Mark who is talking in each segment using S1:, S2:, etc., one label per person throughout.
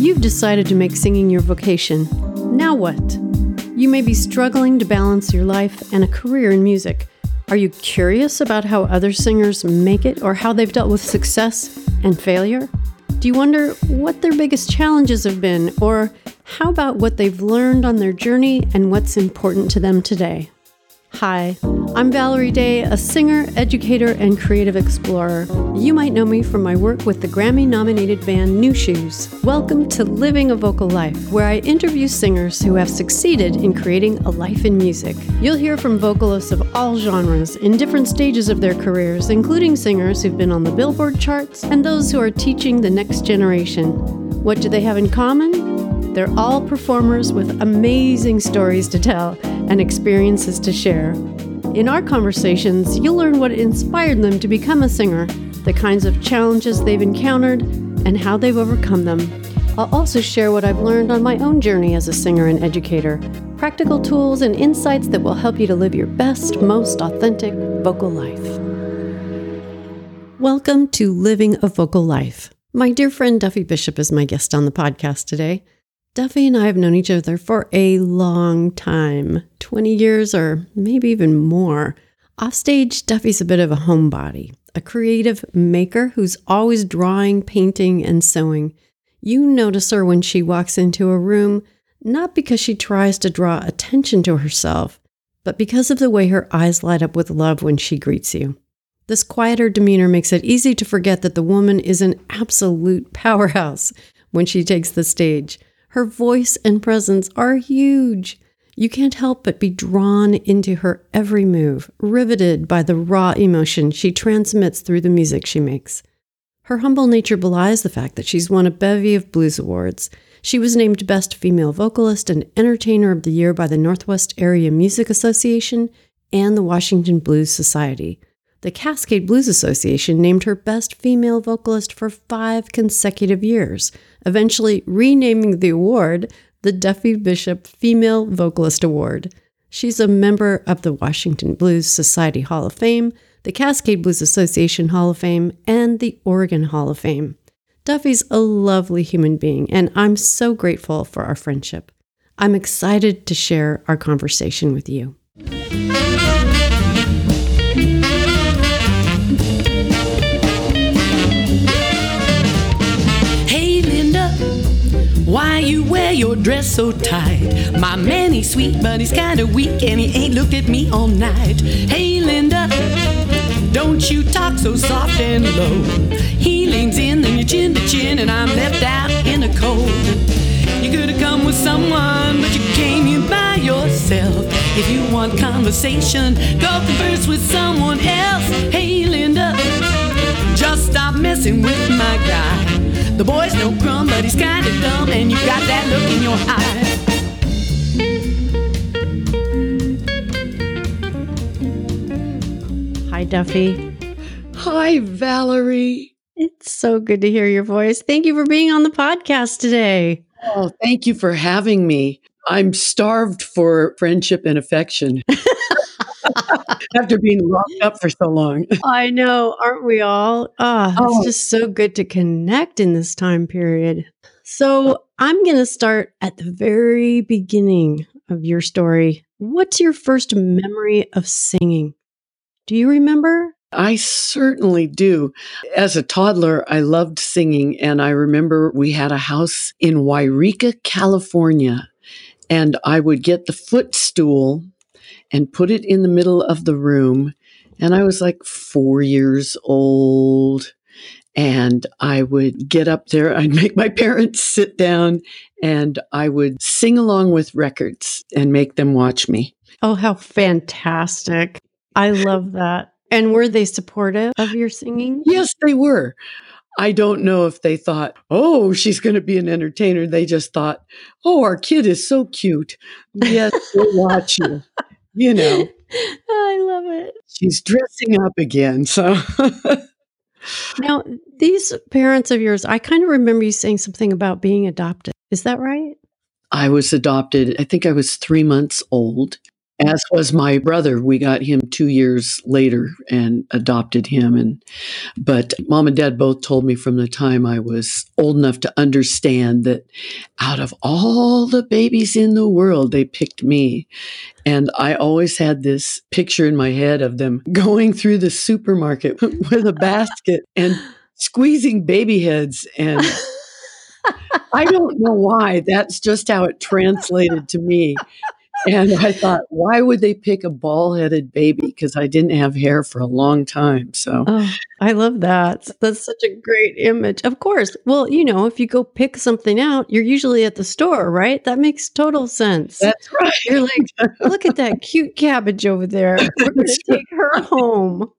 S1: You've decided to make singing your vocation. Now what? You may be struggling to balance your life and a career in music. Are you curious about how other singers make it or how they've dealt with success and failure? Do you wonder what their biggest challenges have been, or how about what they've learned on their journey and what's important to them today? Hi, I'm Valerie Day, a singer, educator, and creative explorer. You might know me from my work with the Grammy nominated band New Shoes. Welcome to Living a Vocal Life, where I interview singers who have succeeded in creating a life in music. You'll hear from vocalists of all genres in different stages of their careers, including singers who've been on the Billboard charts and those who are teaching the next generation. What do they have in common? They're all performers with amazing stories to tell and experiences to share. In our conversations, you'll learn what inspired them to become a singer, the kinds of challenges they've encountered, and how they've overcome them. I'll also share what I've learned on my own journey as a singer and educator, practical tools and insights that will help you to live your best, most authentic vocal life. Welcome to Living a Vocal Life. My dear friend Duffy Bishop is my guest on the podcast today. Duffy and I have known each other for a long time 20 years or maybe even more. Offstage, Duffy's a bit of a homebody, a creative maker who's always drawing, painting, and sewing. You notice her when she walks into a room, not because she tries to draw attention to herself, but because of the way her eyes light up with love when she greets you. This quieter demeanor makes it easy to forget that the woman is an absolute powerhouse when she takes the stage. Her voice and presence are huge. You can't help but be drawn into her every move, riveted by the raw emotion she transmits through the music she makes. Her humble nature belies the fact that she's won a bevy of blues awards. She was named Best Female Vocalist and Entertainer of the Year by the Northwest Area Music Association and the Washington Blues Society. The Cascade Blues Association named her Best Female Vocalist for five consecutive years, eventually renaming the award the Duffy Bishop Female Vocalist Award. She's a member of the Washington Blues Society Hall of Fame, the Cascade Blues Association Hall of Fame, and the Oregon Hall of Fame. Duffy's a lovely human being, and I'm so grateful for our friendship. I'm excited to share our conversation with you.
S2: You wear your dress so tight? My man, he's sweet, but he's kinda weak, and he ain't looked at me all night. Hey, Linda, don't you talk so soft and low. He leans in, then you chin to chin, and I'm left out in the cold. You could have come with someone, but you came here by yourself. If you want conversation, go converse with someone else. Hey, Linda, just stop messing with my guy. The boy's no crumb, but he's kinda dumb, and you got that look in your eye.
S1: Hi, Duffy.
S3: Hi, Valerie.
S1: It's so good to hear your voice. Thank you for being on the podcast today.
S3: Oh, thank you for having me. I'm starved for friendship and affection after being locked up for so long.
S1: I know, aren't we all? Ah,
S3: Oh.
S1: it's just so good to connect in this time period. So, I'm going to start at the very beginning of your story. What's your first memory of singing? Do you remember?
S3: I certainly do. As a toddler, I loved singing, and I remember we had a house in Yreka, California, and I would get the footstool and put it in the middle of the room. And I was like four years old. And I would get up there, I'd make my parents sit down, and I would sing along with records and make them watch me.
S1: Oh, how fantastic. I love that. And were they supportive of your singing?
S3: Yes, they were. I don't know if they thought, oh, she's going to be an entertainer. They just thought, oh, our kid is so cute. Yes, we'll watch you. You know,
S1: I love it.
S3: she's dressing up again. So,
S1: Now, these parents of yours, I kind of remember you saying something about being adopted. Is that right?
S3: I was adopted. I think I was three months old. As was my brother. We got him two years later and adopted him. And but mom and dad both told me from the time I was old enough to understand that out of all the babies in the world, they picked me. And I always had this picture in my head of them going through the supermarket with a basket and squeezing baby heads and I don't know why. That's just how it translated to me. And I thought, why would they pick a bald headed baby? Because I didn't have hair for a long time. So
S1: Oh, I love that. That's such a great image. Of course. Well, you know, if you go pick something out, you're usually at the store, right? That makes total sense.
S3: that's right.
S1: You're like, look at that cute cabbage over there. We're going to take her home.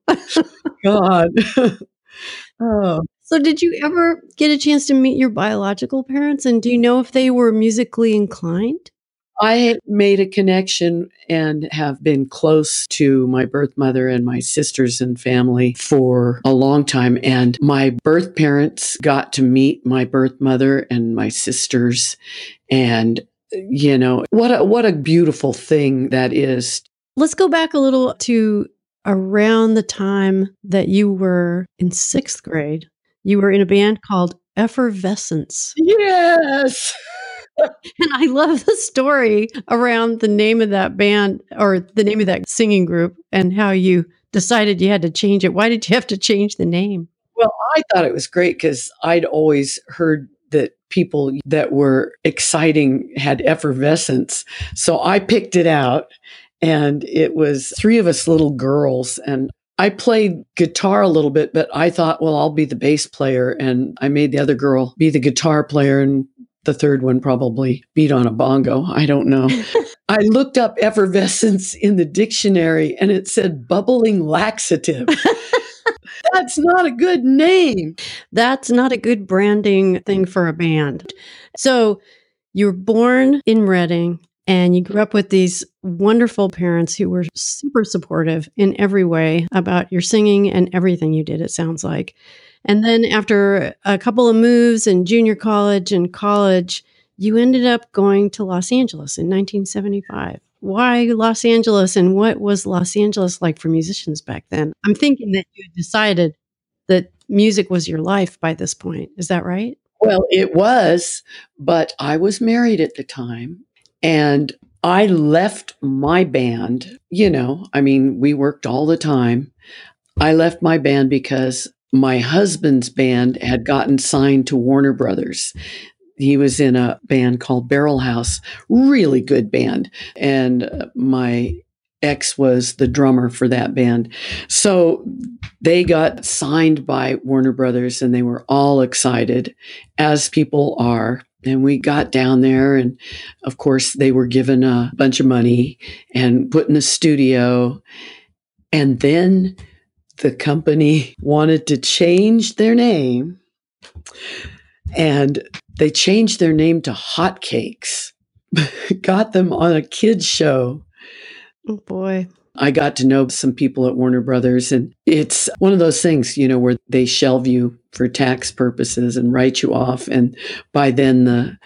S3: God. oh,
S1: So, did you ever get a chance to meet your biological parents? And do you know if they were musically inclined?
S3: I made a connection and have been close to my birth mother and my sisters and family for a long time. And my birth parents got to meet my birth mother and my sisters. And, you know, what a, what a beautiful thing that is.
S1: Let's go back a little to around the time that you were in sixth grade. You were in a band called Effervescence.
S3: Yes.
S1: And I love the story around the name of that band or the name of that singing group and how you decided you had to change it. Why did you have to change the name?
S3: Well, I thought it was great because I'd always heard that people that were exciting had effervescence. So I picked it out, and it was three of us little girls. And I played guitar a little bit, but I thought, well, I'll be the bass player. And I made the other girl be the guitar player. And the third one probably beat on a bongo. I don't know. I looked up effervescence in the dictionary and it said bubbling laxative. That's not a good name.
S1: That's not a good branding thing for a band. So you were born in Redding and you grew up with these wonderful parents who were super supportive in every way about your singing and everything you did, it sounds like. And then after a couple of moves in junior college and college, you ended up going to Los Angeles in 1975. Why Los Angeles and what was Los Angeles like for musicians back then? I'm thinking that you decided that music was your life by this point. Is that right?
S3: Well, it was, but I was married at the time and I left my band. You know, I mean, we worked all the time. I left my band because my husband's band had gotten signed to Warner Brothers. He was in a band called Barrel House, really good band. And uh, my ex was the drummer for that band. So they got signed by Warner Brothers and they were all excited, as people are. And we got down there, and of course, they were given a bunch of money and put in the studio. And then the company wanted to change their name, and they changed their name to Hotcakes, got them on a kids' show.
S1: Oh boy.
S3: I got to know some people at Warner Brothers, and it's one of those things, you know, where they shelve you for tax purposes and write you off. And by then, the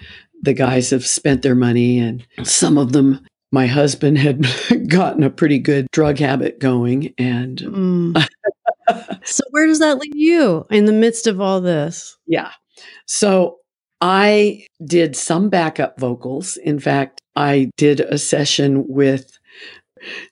S3: the guys have spent their money, and some of them, my husband had gotten a pretty good drug habit going, and
S1: Mm. so where does that leave you in the midst of all this?
S3: yeah. So I did some backup vocals. In fact, I did a session with.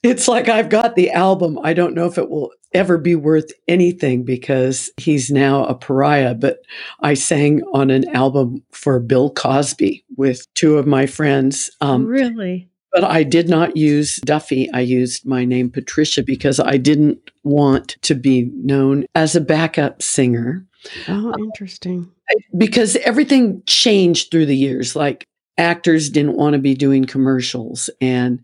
S3: It's like I've got the album. I don't know if it will ever be worth anything because he's now a pariah, but I sang on an album for Bill Cosby with two of my friends. Um,
S1: really?
S3: But I did not use Duffy. I used my name Patricia because I didn't want to be known as a backup singer
S1: Oh, interesting.
S3: because everything changed through the years. Like actors didn't want to be doing commercials, and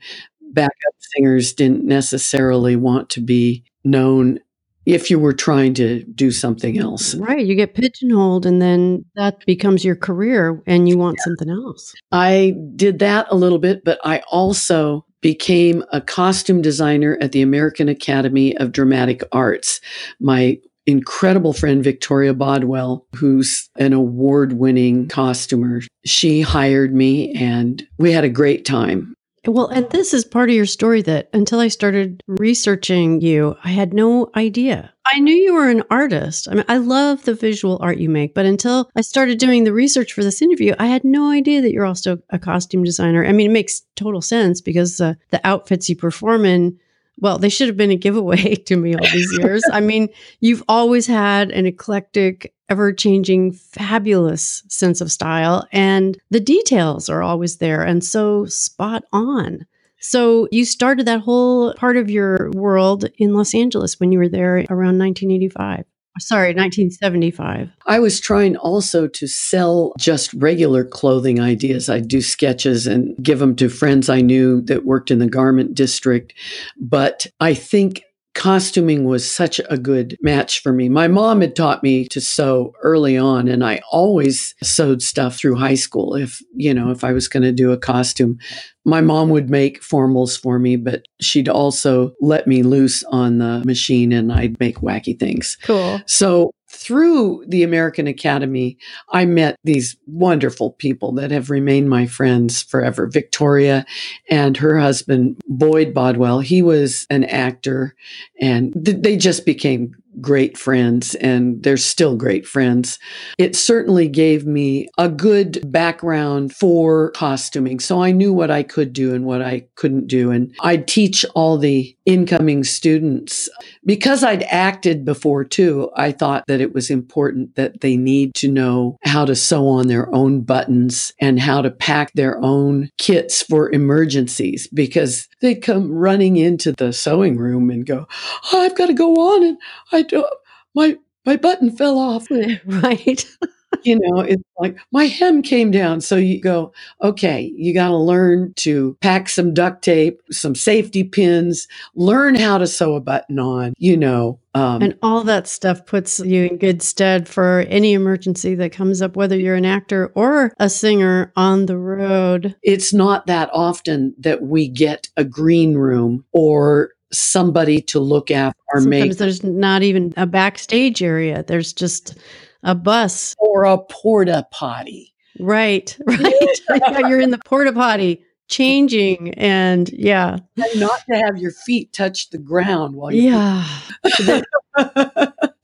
S3: backup singers didn't necessarily want to be known if you were trying to do something else.
S1: Right. You get pigeonholed and then that becomes your career and you want something else.
S3: I did that a little bit, but I also became a costume designer at the American Academy of Dramatic Arts. My incredible friend Victoria Bodwell, who's an award winning costumer, she hired me and we had a great time.
S1: Well, and this is part of your story that until I started researching you, I had no idea. I knew you were an artist. I mean, I love the visual art you make, but until I started doing the research for this interview, I had no idea that you're also a costume designer. I mean, it makes total sense because uh, the outfits you perform in well, they should have been a giveaway to me all these years. I mean, you've always had an eclectic, ever changing, fabulous sense of style, and the details are always there and so spot on. So, you started that whole part of your world in Los Angeles when you were there around 1985 sorry, 1975.
S3: I was trying also to sell just regular clothing ideas. I'd do sketches and give them to friends I knew that worked in the garment district. But I think costuming was such a good match for me. My mom had taught me to sew early on and I always sewed stuff through high school if, you know, if I was going to do a costume. My mom would make formals for me, but she'd also let me loose on the machine and I'd make wacky things.
S1: Cool.
S3: So through the American Academy, I met these wonderful people that have remained my friends forever. Victoria and her husband, Boyd Bodwell, he was an actor, and th- they just became great friends and they're still great friends. It certainly gave me a good background for costuming. So I knew what I could do and what I couldn't do. And I'd teach all the incoming students because I'd acted before too. I thought that it was important that they need to know how to sew on their own buttons and how to pack their own kits for emergencies because they'd come running into the sewing room and go, oh, I've got to go on and I don't, my, my button fell off.
S1: right.
S3: you know, it's like my hem came down. So you go, okay, you got to learn to pack some duct tape, some safety pins, learn how to sew a button on, you know.
S1: Um, and all that stuff puts you in good stead for any emergency that comes up, whether you're an actor or a singer on the road.
S3: It's not that often that we get a green room or somebody to look after our
S1: Sometimes there's not even a backstage area. There's just a bus
S3: or a porta potty.
S1: Right, right. You're in the porta potty changing and yeah.
S3: And not to have your feet touch the ground while you
S1: Yeah.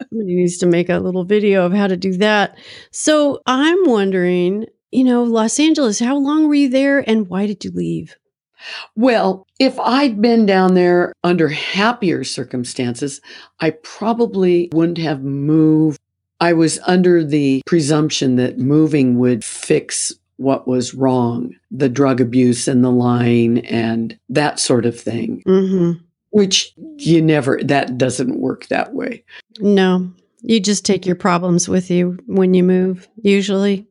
S1: Somebody needs to make a little video of how to do that. So I'm wondering, you know, Los Angeles, how long were you there and why did you leave?
S3: Well, if I'd been down there under happier circumstances, I probably wouldn't have moved. I was under the presumption that moving would fix what was wrong the drug abuse and the lying and that sort of thing.
S1: Mm-hmm.
S3: Which you never, that doesn't work that way.
S1: No, you just take your problems with you when you move, usually.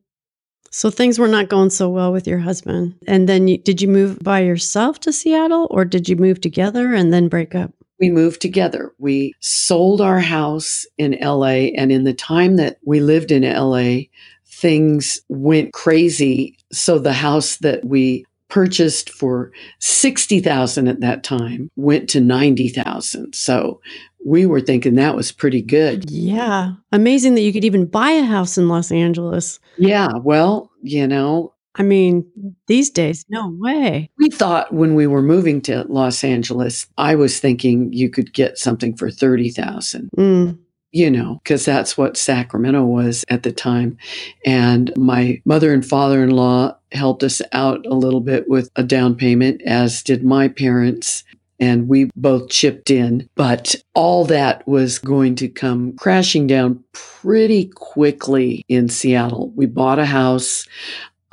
S1: So things were not going so well with your husband. And then you, did you move by yourself to Seattle or did you move together and then break up?
S3: We moved together. We sold our house in LA. And in the time that we lived in LA, things went crazy. So the house that we purchased for 60,000 at that time went to 90,000. So we were thinking that was pretty good.
S1: Yeah. Amazing that you could even buy a house in Los Angeles.
S3: Yeah. Well, you know,
S1: I mean, these days, no way.
S3: We thought when we were moving to Los Angeles, I was thinking you could get something for 30,000.
S1: Mm.
S3: You know, because that's what Sacramento was at the time. And my mother and father in law helped us out a little bit with a down payment, as did my parents and we both chipped in. But all that was going to come crashing down pretty quickly in Seattle. We bought a house.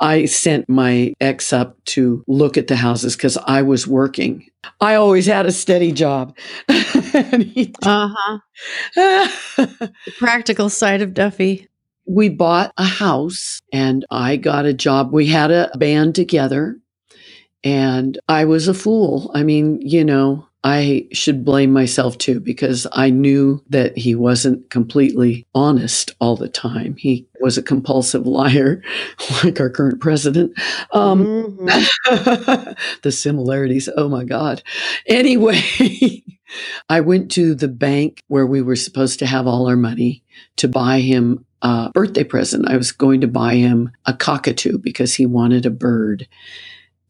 S3: I sent my ex up to look at the houses because I was working. I always had a steady job.
S1: uh huh. the practical side of Duffy.
S3: We bought a house and I got a job. We had a band together and I was a fool. I mean, you know, I should blame myself too because I knew that he wasn't completely honest all the time. He was a compulsive liar, like our current president. Um, mm-hmm. the similarities, oh my God. Anyway, I went to the bank where we were supposed to have all our money to buy him a birthday present. I was going to buy him a cockatoo because he wanted a bird.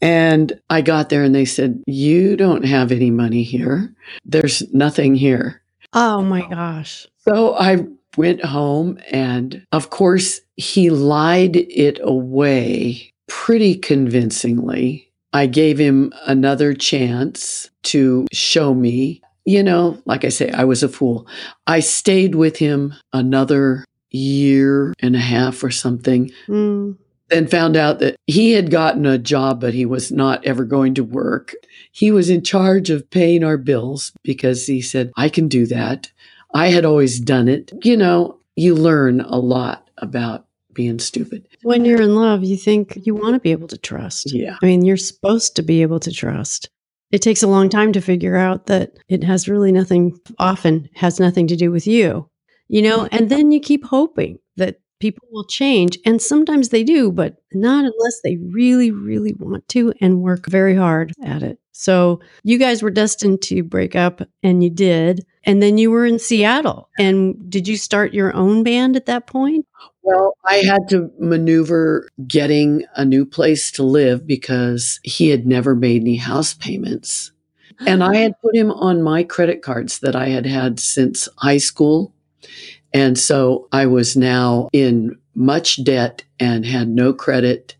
S3: And I got there and they said, You don't have any money here. There's nothing here.
S1: Oh my gosh.
S3: So I went home and of course he lied it away pretty convincingly. I gave him another chance to show me. You know, like I say, I was a fool. I stayed with him another year and a half or something.
S1: Mm.
S3: Then found out that he had gotten a job, but he was not ever going to work. He was in charge of paying our bills because he said, I can do that. I had always done it. You know, you learn a lot about being stupid.
S1: When you're in love, you think you want to be able to trust.
S3: Yeah.
S1: I mean, you're supposed to be able to trust. It takes a long time to figure out that it has really nothing, often has nothing to do with you, you know, and then you keep hoping that people will change. And sometimes they do, but not unless they really, really want to and work very hard at it. So you guys were destined to break up and you did. And then you were in Seattle. And did you start your own band at that point?
S3: Well, I had to maneuver getting a new place to live because he had never made any house payments. And I had put him on my credit cards that I had had since high school. And so I was now in much debt and had no credit.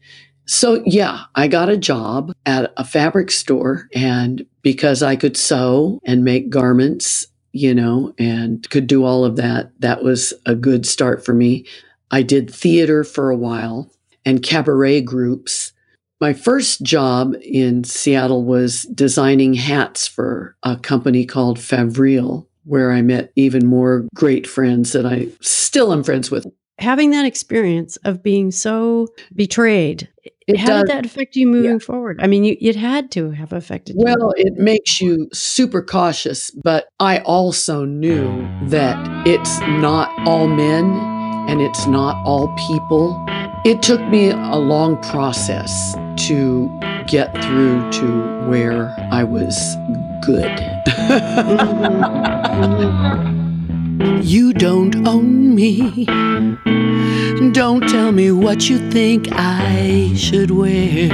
S3: So, yeah, I got a job at a fabric store. And because I could sew and make garments, you know, and could do all of that, that was a good start for me. I did theater for a while and cabaret groups. My first job in Seattle was designing hats for a company called Favril, where I met even more great friends that I still am friends with.
S1: Having that experience of being so betrayed,
S3: It
S1: how
S3: does-
S1: did that affect you moving forward? I mean, you, it had to have affected you.
S3: Well, it makes you super cautious, but I also knew that it's not all men and it's not all people. It took me a long process to get through to where I was good.
S2: You don't own me. Don't tell me what you think I should wear.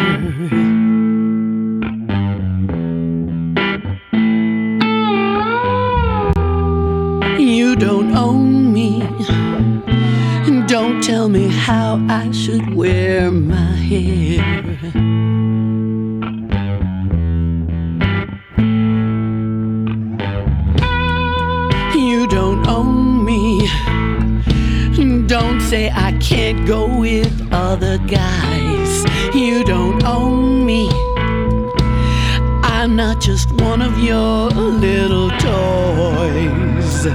S2: You don't own me. Don't tell me how I should wear my hair. Don't say I can't go with other guys. You don't own me. I'm not just one of your little toys.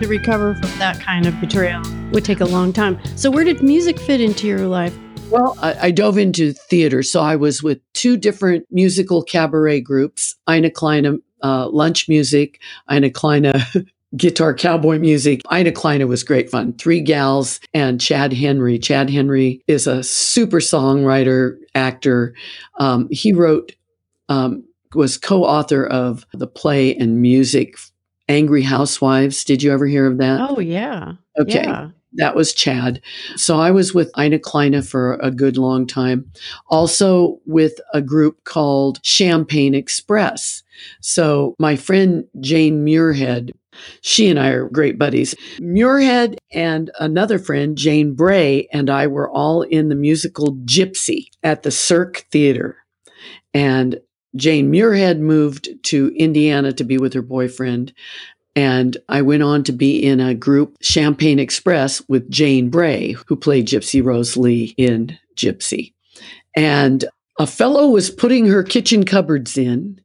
S2: To
S1: recover from that kind of betrayal would take a long time. So, where did music fit into your life?
S3: Well, I, I dove into theater. So I was with two different musical cabaret groups Ina Kleine uh, Lunch Music, Ina Kleine Guitar Cowboy Music. Ina Kleine was great fun. Three gals and Chad Henry. Chad Henry is a super songwriter, actor. Um, he wrote, um, was co author of the play and music Angry Housewives. Did you ever hear of that?
S1: Oh, yeah.
S3: Okay.
S1: Yeah.
S3: That was Chad. So I was with Ina Kleine for a good long time. Also with a group called Champagne Express. So my friend Jane Muirhead, she and I are great buddies. Muirhead and another friend, Jane Bray, and I were all in the musical Gypsy at the Cirque Theater. And Jane Muirhead moved to Indiana to be with her boyfriend. And I went on to be in a group, Champagne Express, with Jane Bray, who played Gypsy Rose Lee in Gypsy. And a fellow was putting her kitchen cupboards in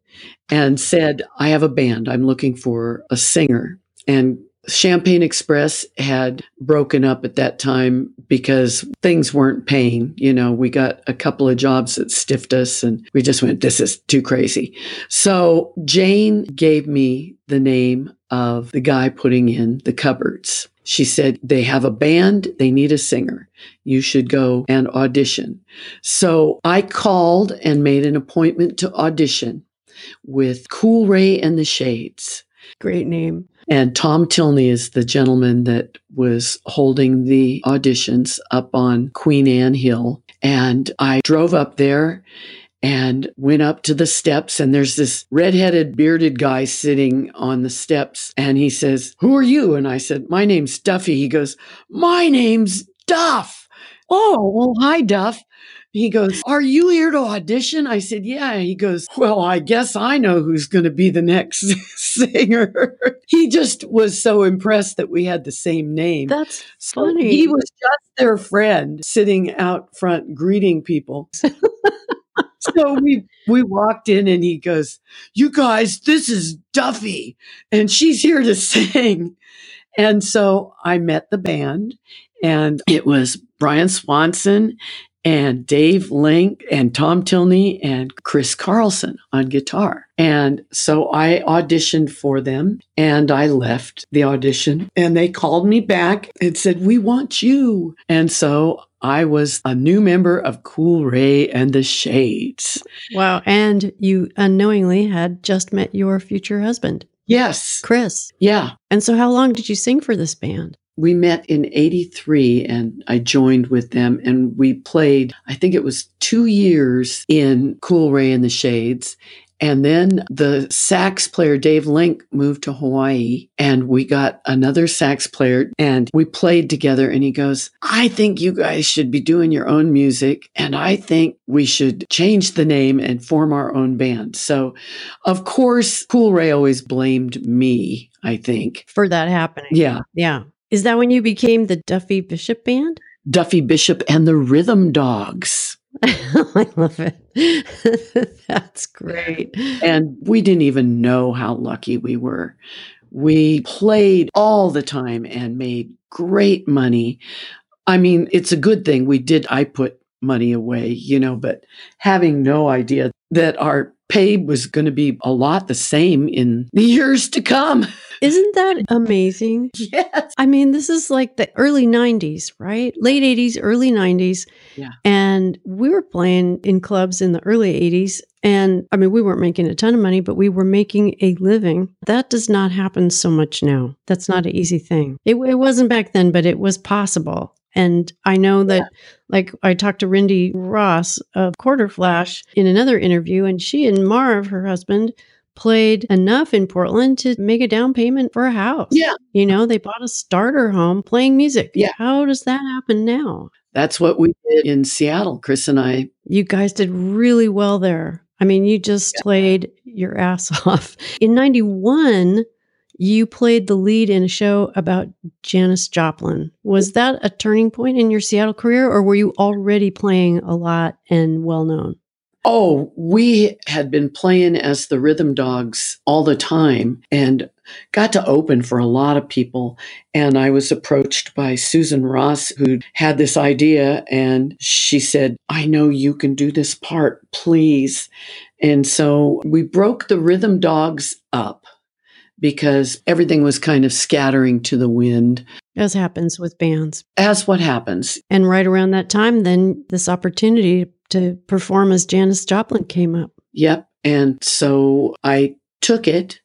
S3: and said, I have a band. I'm looking for a singer. And Champagne Express had broken up at that time because things weren't paying. You know, we got a couple of jobs that stiffed us and we just went, this is too crazy. So Jane gave me the name of the guy putting in the cupboards. She said, they have a band, they need a singer. You should go and audition. So I called and made an appointment to audition with Cool Ray and the Shades.
S1: Great name.
S3: And Tom Tilney is the gentleman that was holding the auditions up on Queen Anne Hill. And I drove up there and went up to the steps and there's this redheaded bearded guy sitting on the steps and he says who are you? And i said my name's duffy. He goes my name's duff. Oh well hi duff he goes, Are you here to audition? I said, Yeah. He goes, Well, I guess I know who's going to be the next singer. he just was so impressed that we had the same name.
S1: That's
S3: So
S1: funny.
S3: He was just their friend sitting out front greeting people. so we we walked in and he goes, "You guys, this is Duffy and she's here to sing." And so I met the band and it was Brian Swanson and Dave Link and Tom Tilney and Chris Carlson on guitar. And so I auditioned for them and I left the audition and they called me back and said, We want you. And so I was a new member of Cool Ray and the Shades.
S1: wow. And you unknowingly had just met your future husband,
S3: Yes.
S1: Chris.
S3: Yeah.
S1: And so, how long did you sing for this band?
S3: We met in 83 and I joined with them and we played, I think it was two years in Cool Ray and the Shades. And then the sax player, Dave Link, moved to Hawaii and we got another sax player and we played together. And he goes, I think you guys should be doing your own music. And I think we should change the name and form our own band. So, of course, Cool Ray always blamed me, I think.
S1: For that happening.
S3: Yeah.
S1: Yeah. Is that when you became the Duffy Bishop Band?
S3: Duffy Bishop and the Rhythm Dogs.
S1: I love it. That's great.
S3: And we didn't even know how lucky we were. We played all the time and made great money. I mean, it's a good thing we did. I put money away, you know, but having no idea that our pay was going to be a lot the same in the years to come.
S1: Isn't that amazing?
S3: Yes.
S1: I mean, this is like the early 90s, right? Late 80s, early 90s.
S3: Yeah.
S1: And we were playing in clubs in the early 80s. And I mean, we weren't making a ton of money, but we were making a living. That does not happen so much now. That's not an easy thing. It, it wasn't back then, but it was possible. And I know that, like, I talked to Rindy Ross of Quarterflash in another interview, and she and Marv, her husband, played enough in Portland to make a down payment for a house.
S3: Yeah.
S1: You know, they bought a starter home playing music.
S3: Yeah.
S1: How does that happen now?
S3: That's what we did in Seattle. Chris and I
S1: You guys did really well there. I mean, you just played your ass off. In 91, you played the lead in a show about Janis Joplin. Was that a turning point in your Seattle career, or were you already playing a lot and well known?
S3: Oh, we had been playing as the Rhythm Dogs all the time and got to open for a lot of people. And I was approached by Susan Ross, who had this idea, and she said, I know you can do this part, please. And so we broke the Rhythm Dogs up because everything was kind of scattering to the wind,
S1: As happens with bands.
S3: as what happens.
S1: And right around that time, then this opportunity to perform as Janis Joplin came up.
S3: Yep. And so I took it,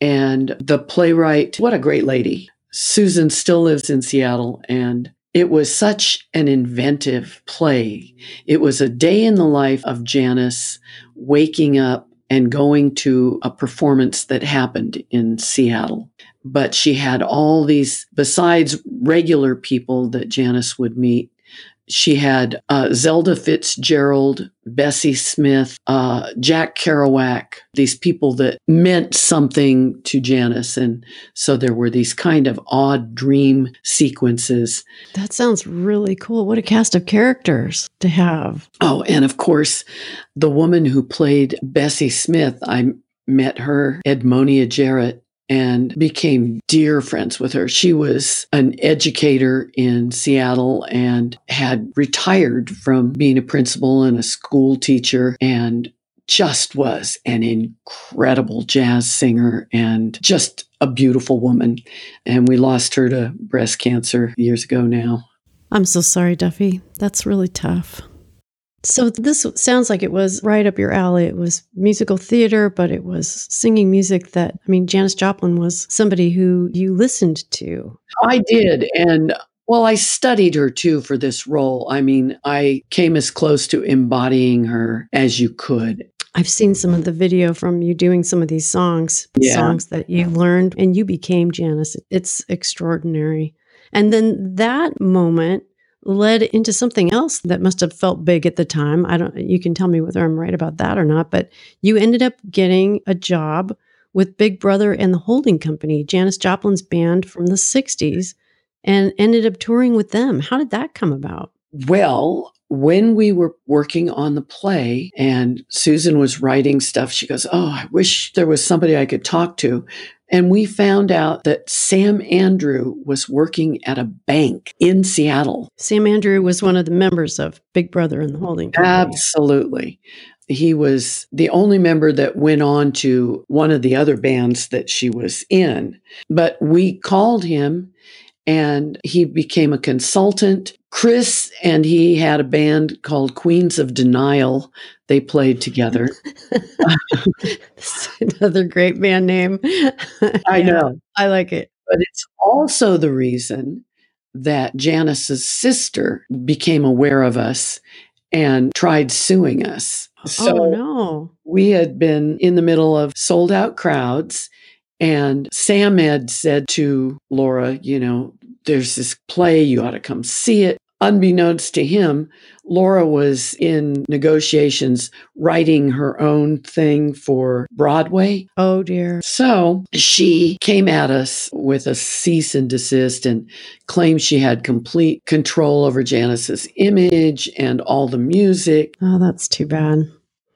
S3: and the playwright, what a great lady. Susan still lives in Seattle, and it was such an inventive play. It was a day in the life of Janis waking up and going to a performance that happened in Seattle. But she had all these, besides regular people that Janis would meet, she had uh, Zelda Fitzgerald, Bessie Smith, uh, Jack Kerouac, these people that meant something to Janis. And so there were these kind of odd dream sequences.
S1: That sounds really cool. What a cast of characters to have.
S3: Oh, and of course, the woman who played Bessie Smith, I met her, Edmonia Jarrett, and became dear friends with her. She was an educator in Seattle and had retired from being a principal and a school teacher and just was an incredible jazz singer and just a beautiful woman. And we lost her to breast cancer years ago now.
S1: I'm so sorry, Duffy. That's really tough. So this sounds like it was right up your alley. It was musical theater, but it was singing music that I mean Janis Joplin was somebody who you listened to.
S3: I did and well, I studied her too for this role. I mean, I came as close to embodying her as you could.
S1: I've seen some of the video from you doing some of these songs,
S3: Yeah.
S1: songs that you learned and you became Janis. It's extraordinary. And then that moment led into something else that must have felt big at the time. I don't you can tell me whether I'm right about that or not, but you ended up getting a job with Big Brother and the Holding Company, Janis Joplin's band from the 60s and ended up touring with them. How did that come about?
S3: Well, when we were working on the play and Susan was writing stuff, she goes, Oh, I wish there was somebody I could talk to. And we found out that Sam Andrew was working at a bank in Seattle.
S1: Sam Andrew was one of the members of Big Brother and the Holding Company.
S3: Absolutely. He was the only member that went on to one of the other bands that she was in. But we called him and he became a consultant. Chris and he had a band called Queens of Denial. They played together.
S1: Another great band name.
S3: I know.
S1: I like it.
S3: But it's also the reason that Janis's sister became aware of us and tried suing us. So
S1: oh no.
S3: we had been in the middle of sold out crowds and sam had said to laura you know there's this play you ought to come see it unbeknownst to him laura was in negotiations writing her own thing for broadway
S1: Oh dear.
S3: so she came at us with a cease and desist and claimed she had complete control over janis's image and all the music
S1: Oh, that's too bad.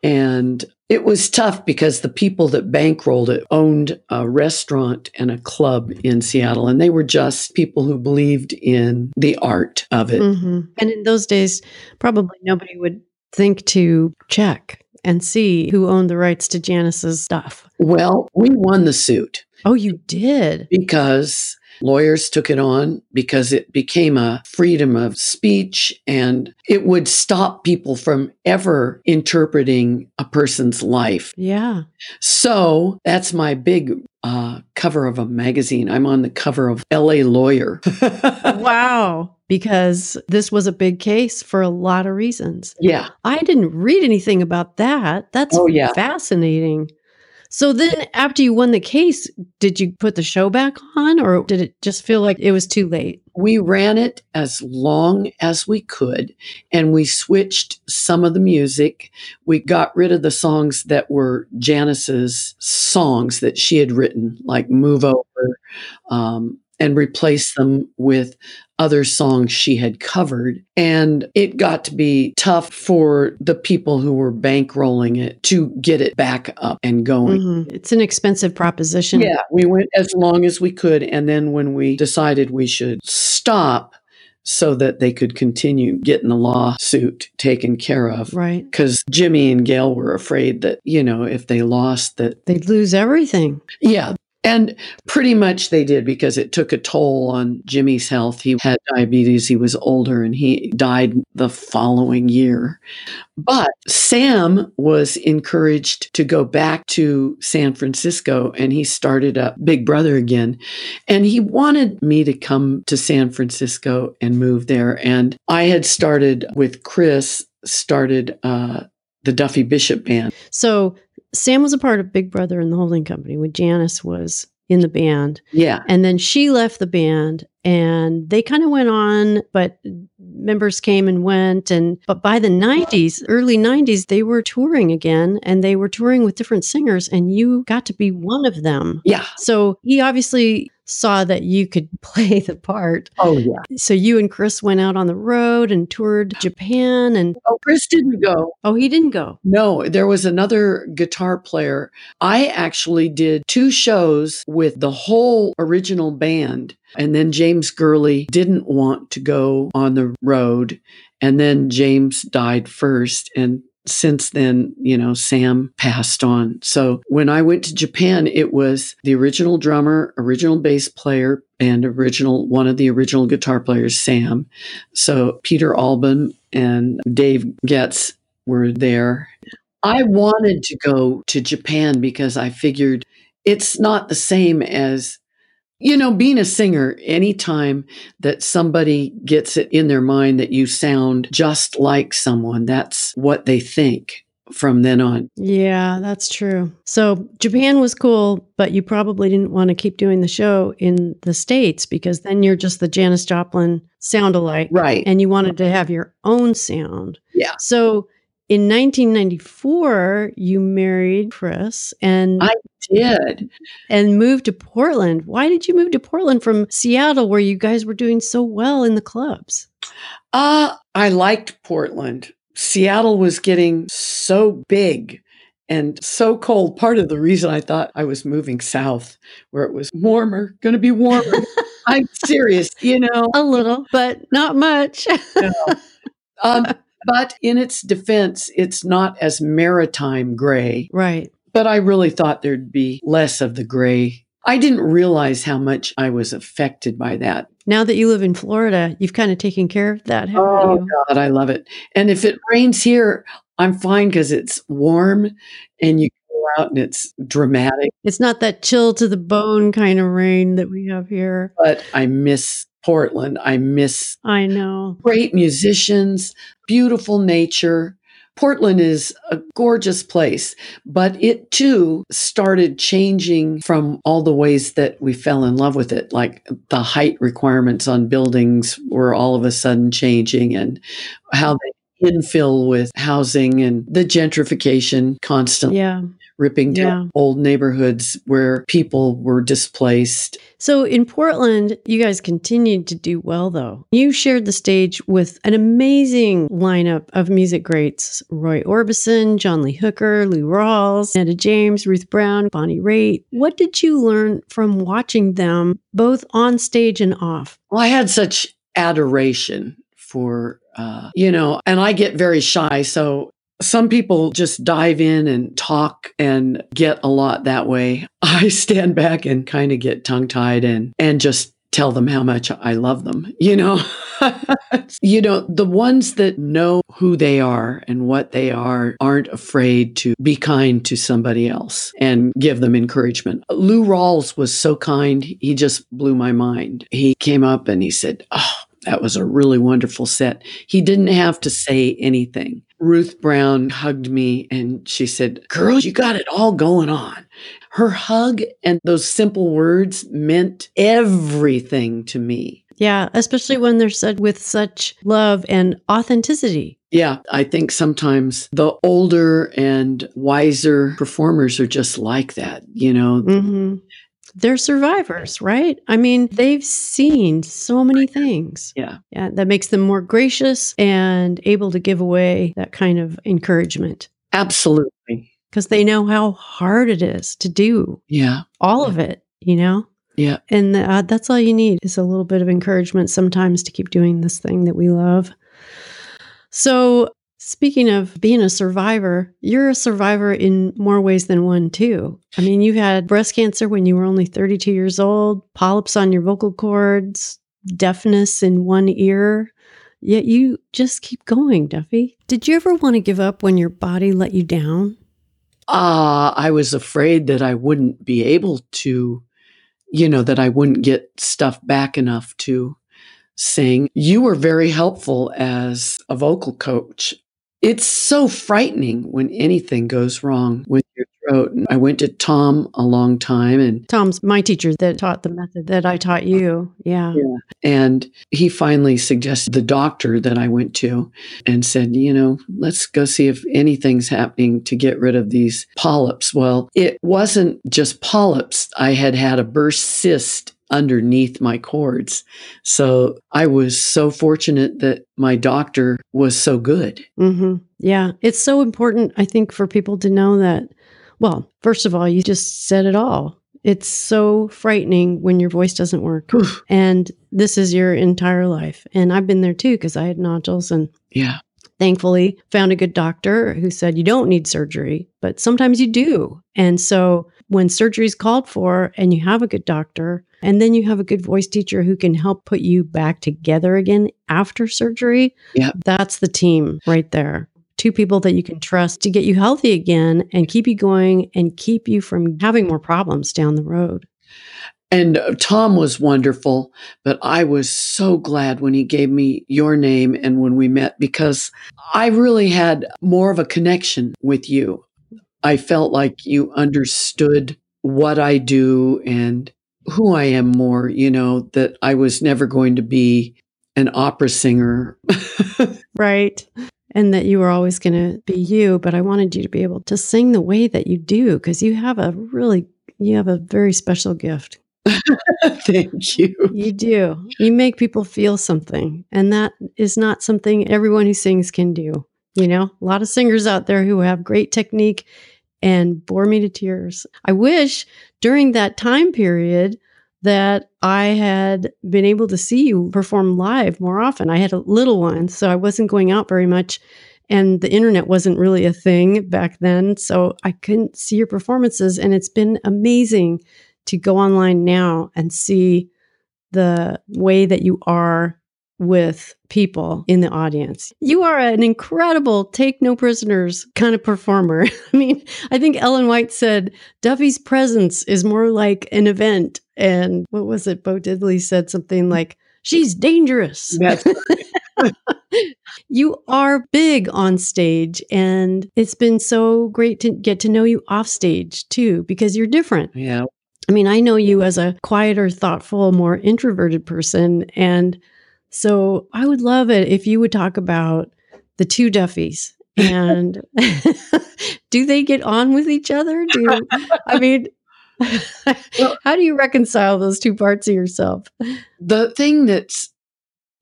S3: and it was tough because the people that bankrolled it owned a restaurant and a club in Seattle, and they were just people who believed in the art of it.
S1: hmm And in those days, probably nobody would think to check and see who owned the rights to Janis's stuff.
S3: Well, we won the suit
S1: Oh, you did.
S3: because lawyers took it on because it became a freedom of speech and it would stop people from ever interpreting a person's life.
S1: Yeah.
S3: So that's my big uh, cover of a magazine. I'm on the cover of LA Lawyer.
S1: wow. Because this was a big case for a lot of reasons.
S3: yeah.
S1: I didn't read anything about that. That's
S3: Oh, yeah.
S1: fascinating. So then after you won the case, did you put the show back on or did it just feel like it was too late?
S3: We ran it as long as we could and we switched some of the music. We got rid of the songs that were Janis's songs that she had written, like Move Over, um, and replace them with other songs she had covered. And it got to be tough for the people who were bankrolling it to get it back up and going.
S1: Mhm. It's an expensive proposition.
S3: Yeah, we went as long as we could. And then when we decided we should stop so that they could continue getting the lawsuit taken care of.
S1: Right.
S3: Because Jimmy and Gail were afraid that, you know, if they lost that,
S1: They'd lose everything.
S3: yeah. And pretty much they did because it took a toll on Jimmy's health. He had diabetes, he was older, and he died the following year. But Sam was encouraged to go back to San Francisco and he started up Big Brother again. And he wanted me to come to San Francisco and move there. And I had started with Chris, started uh, the Duffy Bishop Band.
S1: So Sam was a part of Big Brother and the Holding Company when Janis was in the band.
S3: Yeah.
S1: And then she left the band and they kind of went on, but members came and went. And but by the 90s, early 90s, they were touring again and they were touring with different singers, and you got to be one of them.
S3: Yeah.
S1: So he obviously saw that you could play the part.
S3: Oh, yeah.
S1: So you and Chris went out on the road and toured Japan and
S3: Oh, Chris didn't go.
S1: oh, he didn't go.
S3: No, there was another guitar player. I actually did two shows with the whole original band. And then James Gurley didn't want to go on the road. And then James died first. And since then, you know, Sam passed on. So when I went to Japan, it was the original drummer, original bass player, and original one of the original guitar players, Sam. So Peter Albin and Dave Getz were there. I wanted to go to Japan because I figured it's not the same as you know, being a singer, anytime that somebody gets it in their mind that you sound just like someone, that's what they think from then on.
S1: Yeah, that's true. So Japan was cool, but you probably didn't want to keep doing the show in the States because then you're just the Janis Joplin sound alike.
S3: Right.
S1: And you wanted to have your own sound.
S3: Yeah.
S1: So in 1994, you married Chris and
S3: I did.
S1: and moved to Portland. Why did you move to Portland from Seattle where you guys were doing so well in the clubs?
S3: Uh, I liked Portland. Seattle was getting so big and so cold. Part of the reason I thought I was moving south where it was warmer, going to be warmer. I'm serious, you know.
S1: A little, but not much.
S3: Um, but in its defense, it's not as maritime gray.
S1: right.
S3: But I really thought there'd be less of the gray. I didn't realize how much I was affected by that.
S1: Now that you live in Florida, you've kind of taken care of that,
S3: Oh,
S1: you?
S3: God, I love it. And if it rains here, I'm fine because it's warm and you go out and it's dramatic.
S1: It's not that chill to the bone kind of rain that we have here.
S3: But I miss Portland. I miss
S1: I know.
S3: great musicians, beautiful nature. Portland is a gorgeous place, but it too started changing from all the ways that we fell in love with it. Like the height requirements on buildings were all of a sudden changing and how they infill with housing and the gentrification constantly
S1: Yeah.
S3: Ripping down old neighborhoods where people were displaced.
S1: So in Portland, you guys continued to do well, though. You shared the stage with an amazing lineup of music greats Roy Orbison, John Lee Hooker, Lou Rawls, Etta James, Ruth Brown, Bonnie Raitt. What did you learn from watching them both on stage and off?
S3: Well, I had such adoration for, uh, you know, and I get very shy. So some people just dive in and talk and get a lot that way. I stand back and kind of get tongue tied and, and just tell them how much I love them, you know? you know, the ones that know who they are and what they are aren't afraid to be kind to somebody else and give them encouragement. Lou Rawls was so kind. He just blew my mind. He came up and he said, Oh, that was a really wonderful set. He didn't have to say anything. Ruth Brown hugged me and she said, Girl, you got it all going on. Her hug and those simple words meant everything to me.
S1: Yeah, especially when they're said with such love and authenticity.
S3: Yeah, I think sometimes the older and wiser performers are just like that, you know.
S1: hmm They're survivors, right? I mean, they've seen so many things.
S3: Yeah.
S1: Yeah, that makes them more gracious and able to give away that kind of encouragement
S3: Absolutely.
S1: because they know how hard it is to do
S3: Yeah.
S1: all of it, you know?
S3: Yeah.
S1: And uh, that's all you need is a little bit of encouragement sometimes to keep doing this thing that we love. So, speaking of being a survivor, you're a survivor in more ways than one, too. I mean, you had breast cancer when you were only 32 years old, polyps on your vocal cords, deafness in one ear. Yet you just keep going, Duffy. Did you ever want to give up when your body let you down?
S3: Ah, I was afraid that I wouldn't be able to, you know, that I wouldn't get stuff back enough to sing. You were very helpful as a vocal coach. It's so frightening when anything goes wrong with your throat. And I went to Tom a long time and
S1: Tom's my teacher that taught the method that I taught you. Yeah.
S3: And he finally suggested the doctor that I went to and said, you know, let's go see if anything's happening to get rid of these polyps. Well, it wasn't just polyps. I had had a burst cyst underneath my cords. So I was so fortunate that my doctor was so good.
S1: hmm Yeah. It's so important, I think, for people to know that. Well, first of all, you just said it all. It's so frightening when your voice doesn't work.
S3: Oof.
S1: And this is your entire life. And I've been there too because I had nodules and
S3: Yeah.
S1: thankfully found a good doctor who said you don't need surgery, but sometimes you do. And so when surgery is called for and you have a good doctor, and then you have a good voice teacher who can help put you back together again after surgery,
S3: Yeah.
S1: that's the team right there. Two people that you can trust to get you healthy again and keep you going and keep you from having more problems down the road.
S3: And uh, Tom was wonderful, but I was so glad when he gave me your name and when we met because I really had more of a connection with you. I felt like you understood what I do and who I am more, you know, that I was never going to be an opera singer.
S1: Right. And that you were always going to be you, but I wanted you to be able to sing the way that you do because you have a really, you have a very special gift.
S3: Thank you.
S1: You do. You make people feel something. And that is not something everyone who sings can do. You know, a lot of singers out there who have great technique and bore me to tears. I wish during that time period that I had been able to see you perform live more often. I had a little one, so I wasn't going out very much. And the internet wasn't really a thing back then. So I couldn't see your performances. And it's been amazing to go online now and see the way that you are with people in the audience. You are an incredible take no prisoners kind of performer. I mean, I think Ellen White said Duffy's presence is more like an event. And what was it? Bo Diddley said something like, she's dangerous. You are big on stage, and it's been so great to get to know you off stage too, because you're different.
S3: yeah.
S1: I mean, I know you as a quieter, thoughtful, more introverted person. And so I would love it if you would talk about the two Duffys. And do they get on with each other? Do I mean, how do you reconcile those two parts of yourself?
S3: the thing that's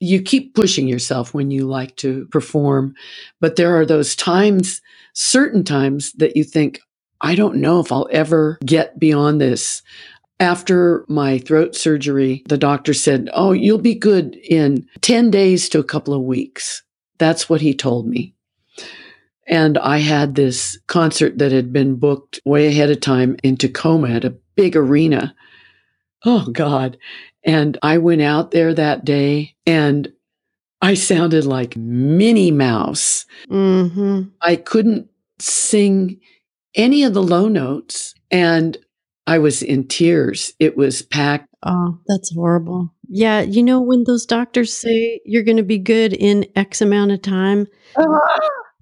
S3: you keep pushing yourself when you like to perform but there are those times certain times that you think i don't know if i'll ever get beyond this after my throat surgery the doctor said oh you'll be good in 10 days to a couple of weeks. That's what he told me. And i had this concert that had been booked way ahead of time in tacoma at a big arena. Oh god. And I went out there that day and I sounded like Minnie Mouse.
S1: hmm
S3: I couldn't sing any of the low notes and I was in tears. It was packed.
S1: Oh, that's horrible. Yeah. You know, when those doctors say you're going to be good in X amount of time,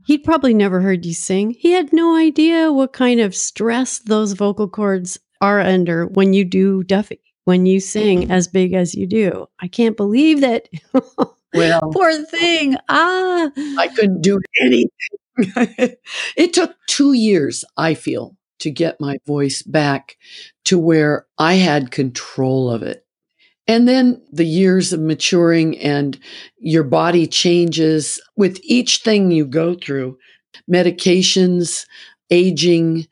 S1: he'd probably never heard you sing. He had no idea what kind of stress those vocal cords are under when you do Duffy, when you sing as big as you do. I can't believe that.
S3: Well,
S1: Poor thing. Ah.
S3: I couldn't do anything. it took two years, I feel, to get my voice back to where I had control of it. And then the years of maturing and your body changes with each thing you go through medications, aging.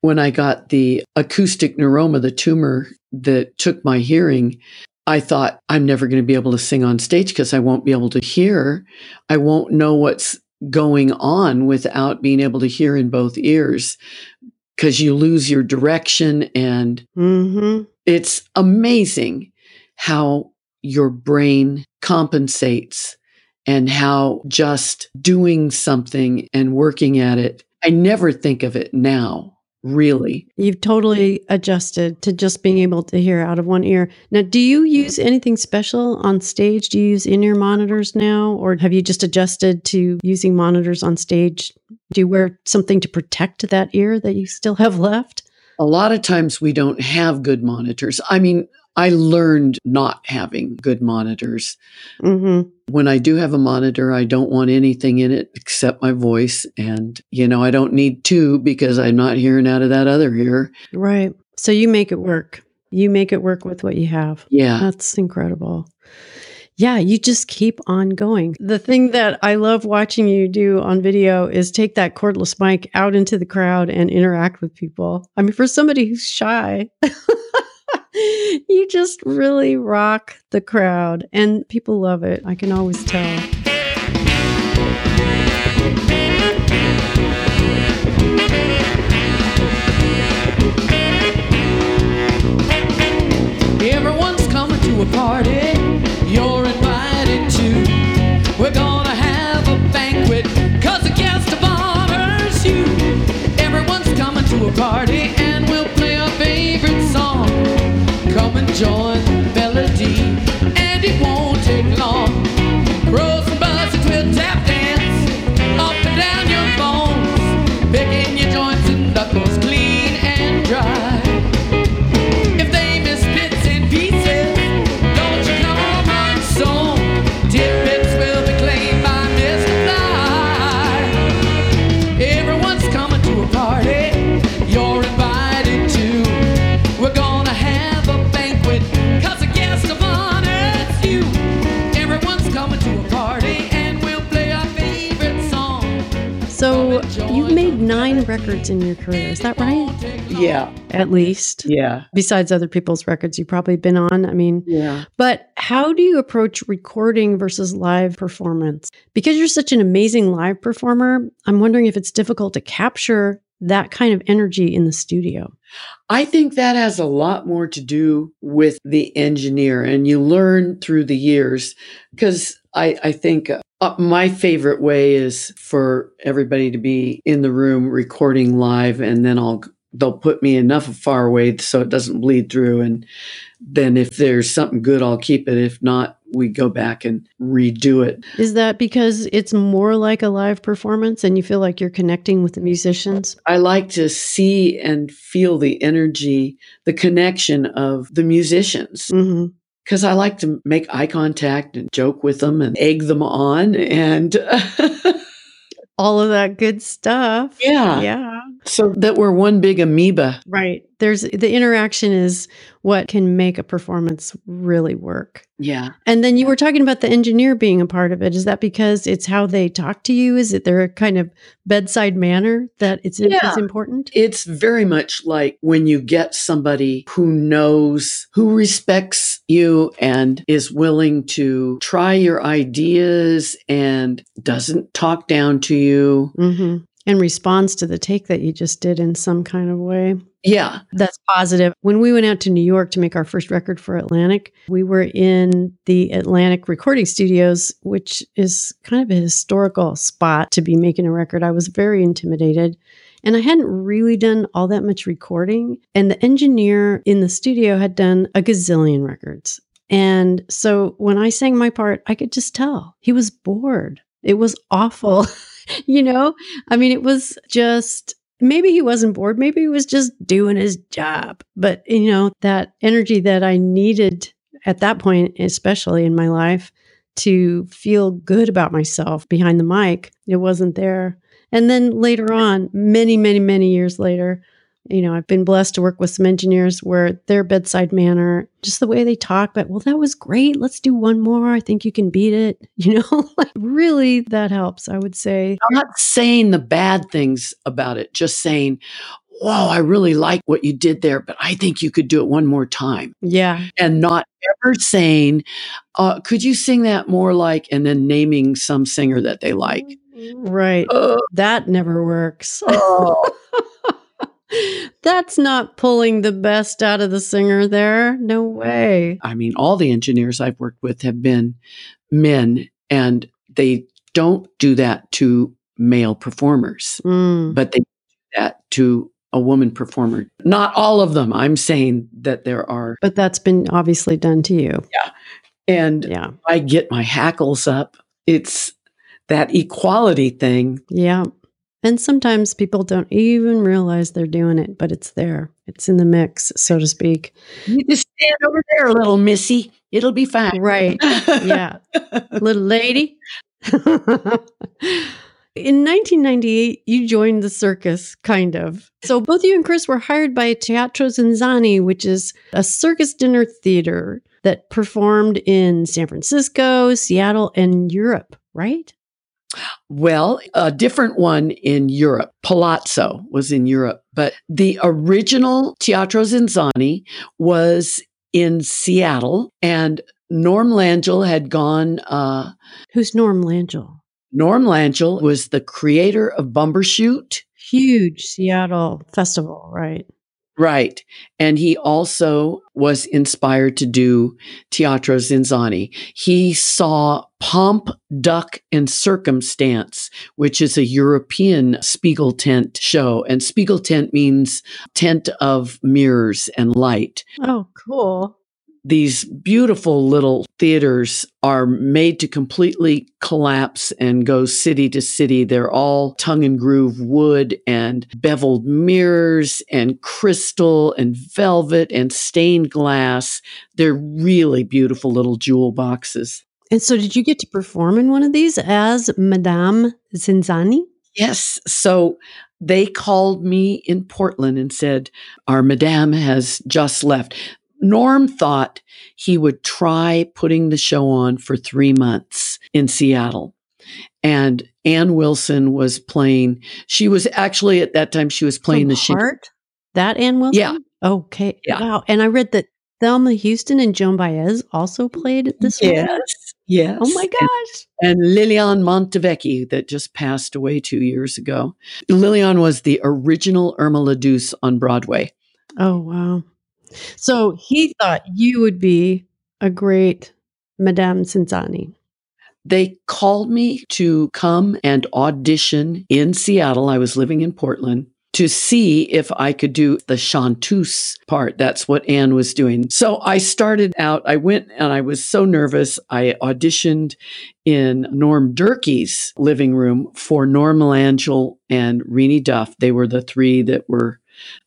S3: When I got the acoustic neuroma, the tumor that took my hearing, I thought I'm never going to be able to sing on stage because I won't be able to hear. I won't know what's going on without being able to hear in both ears because you lose your direction and
S1: hmm
S3: it's amazing how your brain compensates and how just doing something and working at it. I never think of it now, really.
S1: You've totally adjusted to just being able to hear out of one ear. Now, do you use anything special on stage? Do you use in ear monitors now, or have you just adjusted to using monitors on stage? Do you wear something to protect that ear that you still have left?
S3: A lot of times we don't have good monitors. I mean, I learned not having good monitors.
S1: Mm-hmm.
S3: When I do have a monitor, I don't want anything in it except my voice. And, you know, I don't need two because I'm not hearing out of that other ear.
S1: Right. So you make it work. You make it work with what you have.
S3: Yeah.
S1: That's incredible. Yeah, you just keep on going. The thing that I love watching you do on video is take that cordless mic out into the crowd and interact with people. I mean, for somebody who's shy, you just really rock the crowd and people love it. I can always tell.
S2: Everyone's coming to a party. You're invited to. We're gonna have a banquet, cause the guest of honor's you. Everyone's coming to a party, Come
S1: nine records in your career. Is that right?
S3: Yeah.
S1: At least.
S3: Yeah.
S1: Besides other people's records you've probably been on. I mean,
S3: Yeah.
S1: But how do you approach recording versus live performance? Because you're such an amazing live performer, I'm wondering if it's difficult to capture that kind of energy in the studio.
S3: I think that has a lot more to do with the engineer, and you learn through the years. Because I, I think uh, uh, my favorite way is for everybody to be in the room recording live, and then I'll they'll put me enough far away so it doesn't bleed through, and then if there's something good, I'll keep it. If not, we go back and redo it.
S1: Is that because it's more like a live performance and you feel like you're connecting with the musicians?
S3: I like to see and feel the energy, the connection of the musicians.
S1: hmm
S3: because I like to make eye contact and joke with them and egg them on. And
S1: All of that good stuff.
S3: yeah,
S1: Yeah.
S3: so that we're one big amoeba.
S1: Right. There's the interaction is what can make a performance really work.
S3: Yeah.
S1: And then you were talking about the engineer being a part of it. Is that because it's how they talk to you? Is it their kind of bedside manner that it's,
S3: Yeah.
S1: it's important?
S3: It's very much like when you get somebody who knows, who respects you and is willing to try your ideas and doesn't talk down to you.
S1: hmm And responds to the take that you just did in some kind of way.
S3: Yeah.
S1: That's positive. When we went out to New York to make our first record for Atlantic, we were in the Atlantic recording studios, which is kind of a historical spot to be making a record. I was very intimidated. And I hadn't really done all that much recording. And the engineer in the studio had done a gazillion records. And so when I sang my part, I could just tell he was bored. It was awful. you know, I mean, it was just maybe he wasn't bored. Maybe he was just doing his job. But, you know, that energy that I needed at that point, especially in my life, to feel good about myself behind the mic, it wasn't there. And then later on, many, many, many years later, you know, I've been blessed to work with some engineers where their bedside manner, just the way they talk, but well, that was great. Let's do one more. I think you can beat it. You know, like really that helps, I would say.
S3: I'm not saying the bad things about it, just saying, Whoa, I really like what you did there, but I think you could do it one more time.
S1: Yeah.
S3: And not ever saying, uh, could you sing that more like, and then naming some singer that they like.
S1: Right.
S3: Uh,
S1: That never works.
S3: oh.
S1: That's not pulling the best out of the singer there. No way.
S3: I mean, all the engineers I've worked with have been men, and they don't do that to male performers,
S1: Mm.
S3: but they do that to a woman performer. Not all of them. I'm saying that there are.
S1: But that's been obviously done to you. Yeah.
S3: And
S1: Yeah.
S3: I get my hackles up. It's that equality thing.
S1: Yeah. And sometimes people don't even realize they're doing it, but it's there. It's in the mix, so to speak.
S3: You just stand over there, little missy. It'll be fine.
S1: Right. Yeah. Little lady. In 1998, you joined the circus, kind of. So both you and Chris were hired by Teatro Zinzanni, which is a circus dinner theater that performed in San Francisco, Seattle, and Europe, right?
S3: Well, a different one in Europe. Palazzo was in Europe, but the original Teatro Zinzanni was in Seattle, and Norm Langill had gone. Uh,
S1: Who's Norm Langill?
S3: Norm Langill was the creator of Bumbershoot.
S1: Huge Seattle festival, right?
S3: Right. And he also was inspired to do Teatro Zinzanni. He saw Pomp, Duck, and Circumstance, which is a European Spiegel tent show. And Spiegel tent means tent of mirrors and light.
S1: Oh, cool
S3: these beautiful little theaters are made to completely collapse and go city to city. They're all tongue and groove wood and beveled mirrors and crystal and velvet and stained glass. They're really beautiful little jewel boxes.
S1: And so, did you get to perform in one of these as Madame Zinzanni?
S3: Yes. So they called me in Portland and said, Our Madame has just left. Norm thought he would try putting the show on for three months in Seattle. And Ann Wilson was playing. She was actually at that time she was playing
S1: From
S3: the
S1: Heart. That Ann Wilson.
S3: Yeah.
S1: Okay.
S3: Yeah.
S1: Wow. And I read that Thelma Houston and Joan Baez also played this
S3: Yes.
S1: one.
S3: Yes.
S1: Oh my gosh.
S3: And Liliane Montevecchi, that just passed away two years ago. Liliane was the original Irma la Douce on Broadway.
S1: Oh wow. So he thought you would be a great Madame Zinzanni.
S3: They called me to come and audition in Seattle. I was living in Portland to see if I could do the chanteuse part. That's what Anne was doing. So I started out, I went and I was so nervous. I auditioned in Norm Durkee's living room for Norm Langill and Renee Duff. They were the three that were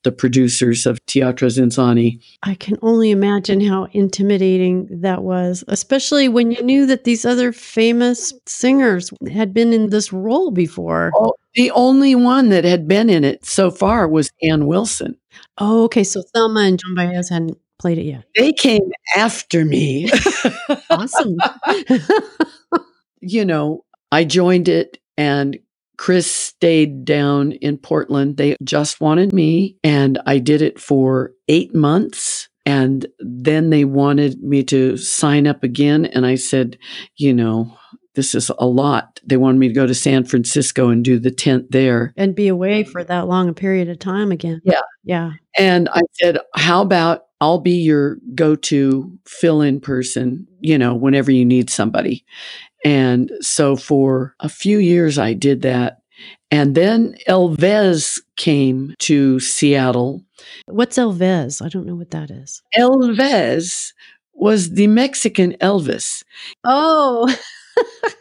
S3: the producers of Teatro Zinzanni.
S1: I can only imagine how intimidating that was, especially when you knew that these other famous singers had been in this role before.
S3: Oh, the only one that had been in it so far was Ann Wilson.
S1: Oh, okay. So Thelma and Joan Baez hadn't played it yet.
S3: They came after me.
S1: Awesome.
S3: you know, I joined it and Chris stayed down in Portland. They just wanted me, and I did it for eight months. And then they wanted me to sign up again. And I said, you know, this is a lot. They wanted me to go to San Francisco and do the tent there.
S1: and be away for that long a period of time again.
S3: Yeah.
S1: Yeah.
S3: And I said, how about I'll be your go to fill in person, you know, whenever you need somebody. And so for a few years, I did that. And then El Vez came to Seattle.
S1: What's El Vez? I don't know what that is.
S3: El Vez was the Mexican Elvis.
S1: Oh,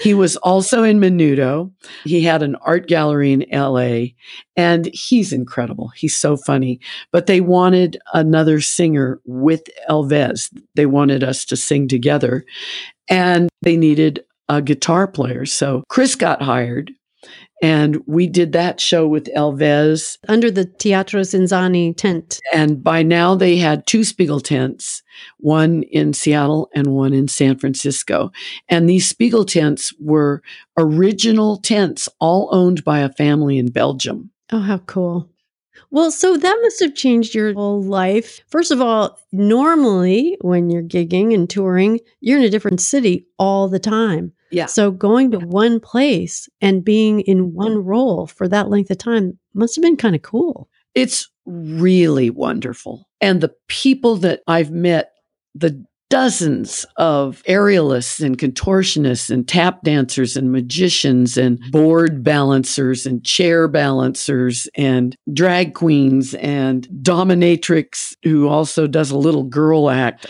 S3: He was also in Menudo. He had an art gallery in LA and he's incredible. He's so funny. But they wanted another singer with El Vez. They wanted us to sing together and they needed a guitar player. So Chris got hired and we did that show with El Vez.
S1: under the Teatro Zinzanni tent.
S3: And by now they had two Spiegel tents, one in Seattle and one in San Francisco. And these Spiegel tents were original tents, all owned by a family in Belgium.
S1: Oh, how cool. Well, so that must have changed your whole life. First of all, normally when you're gigging and touring, you're in a different city all the time.
S3: Yeah.
S1: So going to one place and being in one role for that length of time must have been kind of cool.
S3: It's really wonderful. And the people that I've met, the dozens of aerialists and contortionists and tap dancers and magicians and board balancers and chair balancers and drag queens and dominatrix who also does a little girl act.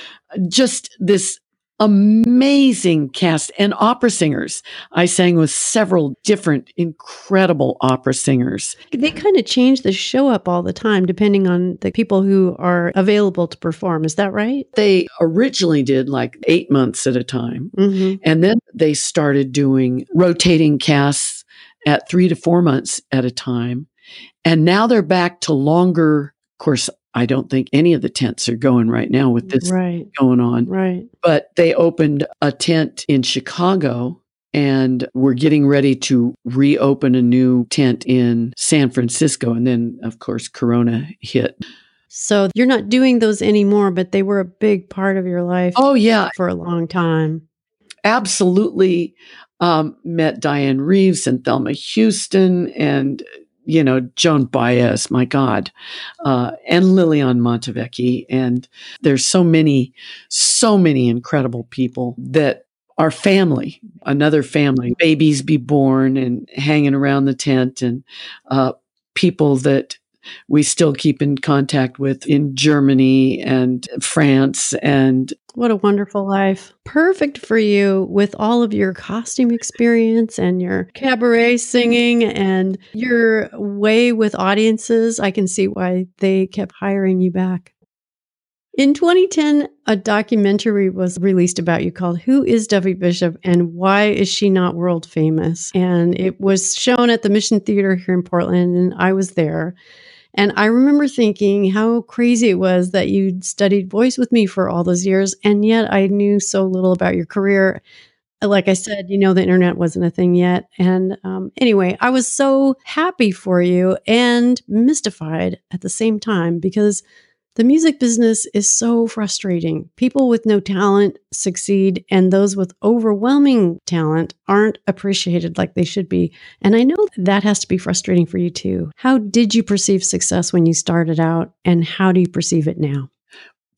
S3: Just this amazing cast and opera singers. I sang with several different incredible opera singers.
S1: They kind of change the show up all the time depending on the people who are available to perform. Is that right?
S3: They originally did like eight months at a time.
S1: Mm-hmm.
S3: And then they started doing rotating casts at three to four months at a time. And now they're back to longer. Of course, I don't think any of the tents are going right now with this
S1: right,
S3: going on.
S1: right.
S3: But they opened a tent in Chicago and we're getting ready to reopen a new tent in San Francisco. And then, of course, Corona hit.
S1: So you're not doing those anymore, but they were a big part of your life
S3: Oh, yeah,
S1: for a long time.
S3: absolutely. Um, met Dianne Reeves and Thelma Houston and, you know, Joan Baez, my God, uh, and Liliane Montevecchi. And there's so many, so many incredible people that are family, another family, babies be born and hanging around the tent and uh, people that we still keep in contact with in Germany and France and
S1: What a wonderful life. Perfect for you with all of your costume experience and your cabaret singing and your way with audiences. I can see why they kept hiring you back. In 2010, a documentary was released about you called Who is Duffy Bishop and Why is She Not World Famous? And it was shown at the Mission Theater here in Portland, and I was there. And I remember thinking how crazy it was that you'd studied voice with me for all those years, and yet I knew so little about your career. Like I said, you know, the internet wasn't a thing yet. And um, anyway, I was so happy for you and mystified at the same time because the music business is so frustrating. People with no talent succeed, and those with overwhelming talent aren't appreciated like they should be. And I know that has to be frustrating for you too. How did you perceive success when you started out, and how do you perceive it now?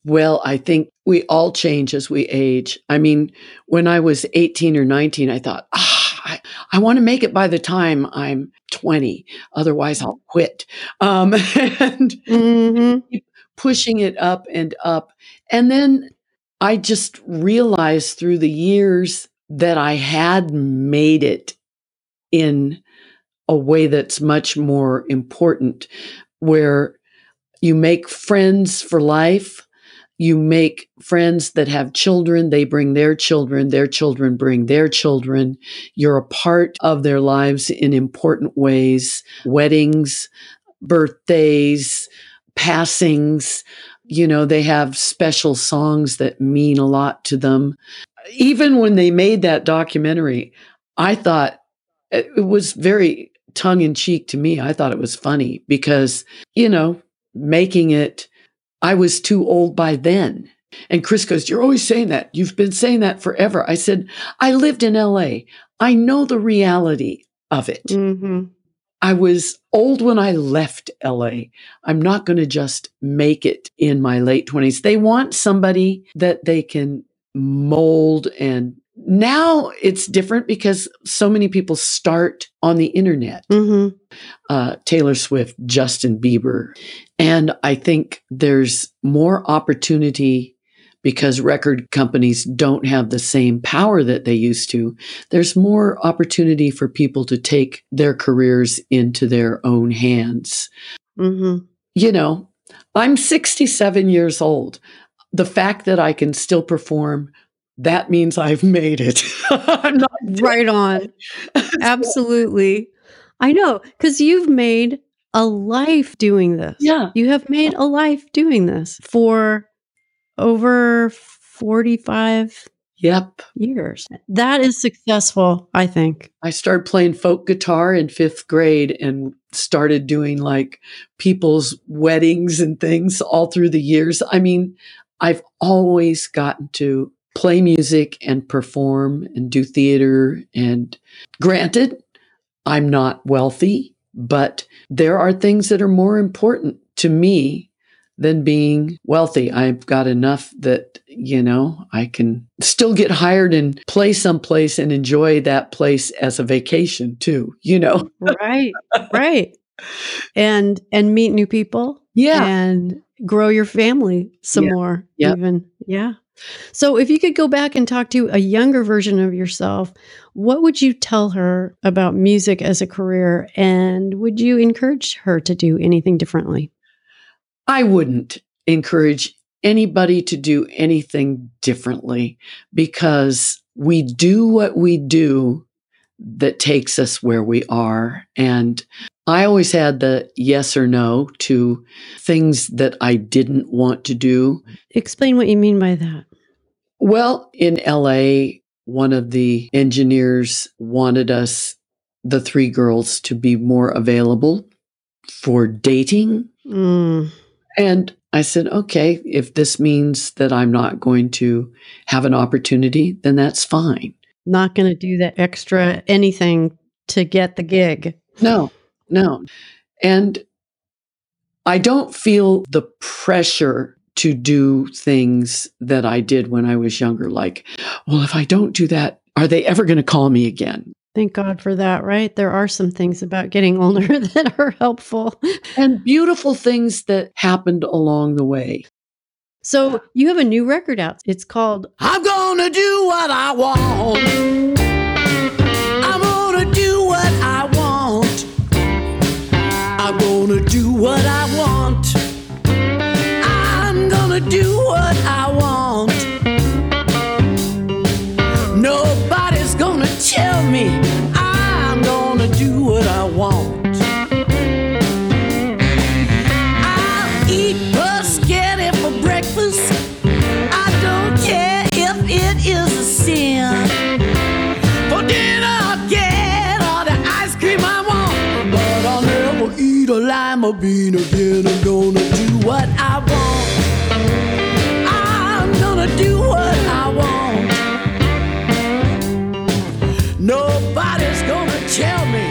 S3: Well, I think we all change as we age. I mean, when I was 18 or 19, I thought, ah, I, I want to make it by the time I'm 20. Otherwise, I'll quit. Um, and
S1: Mm-hmm.
S3: Pushing it up and up. And then I just realized through the years that I had made it in a way that's much more important, where you make friends for life. You make friends that have children. They bring their children. Their children bring their children. You're a part of their lives in important ways weddings, birthdays, passings. You know, they have special songs that mean a lot to them. Even when they made that documentary, I thought it was very tongue in cheek to me. I thought it was funny because, you know, making it, I was too old by then. And Chris goes, You're always saying that. You've been saying that forever. I said, I lived in LA. I know the reality of it.
S1: Mm-hmm.
S3: I was old when I left LA. I'm not going to just make it in my late 20s. They want somebody that they can mold and now it's different because so many people start on the internet.
S1: Mm-hmm.
S3: Uh, Taylor Swift, Justin Bieber. And I think there's more opportunity because record companies don't have the same power that they used to. There's more opportunity for people to take their careers into their own hands.
S1: Mm-hmm.
S3: You know, I'm 67 years old. The fact that I can still perform, that means I've made it. I'm not
S1: Right on. Absolutely. I know, because you've made a life doing this.
S3: Yeah.
S1: You have made a life doing this for over 45
S3: Yep.
S1: years. That is successful, I think.
S3: I started playing folk guitar in fifth grade and started doing like people's weddings and things all through the years. I mean, I've always gotten to play music and perform and do theater. And granted, I'm not wealthy, but there are things that are more important to me than being wealthy. I've got enough that, you know, I can still get hired and play someplace and enjoy that place as a vacation too, you know?
S1: Right. right. And and meet new people
S3: Yeah.
S1: and grow your family some
S3: Yeah.
S1: more
S3: Yep.
S1: even. Yeah. So if you could go back and talk to a younger version of yourself, what would you tell her about music as a career and would you encourage her to do anything differently?
S3: I wouldn't encourage anybody to do anything differently because we do what we do. that takes us where we are. And I always had the yes or no to things that I didn't want to do.
S1: Explain what you mean by that.
S3: Well, in LA, one of the engineers wanted us, the three girls, to be more available for dating.
S1: Mm.
S3: And I said, okay, if this means that I'm not going to have an opportunity, then that's fine.
S1: Not going to do that extra anything to get the gig.
S3: No, no. And I don't feel the pressure to do things that I did when I was younger. Like, well, if I don't do that, are they ever going to call me again?
S1: Thank God for that, right? There are some things about getting older that are helpful.
S3: And beautiful things that happened along the way.
S1: So you have a new record out. It's called
S2: I'm gonna do what I want. I'm gonna do what I want. I'm gonna do what I want. I'm gonna do a lima bean again. I'm gonna do what I want. I'm gonna do what I want. Nobody's gonna tell me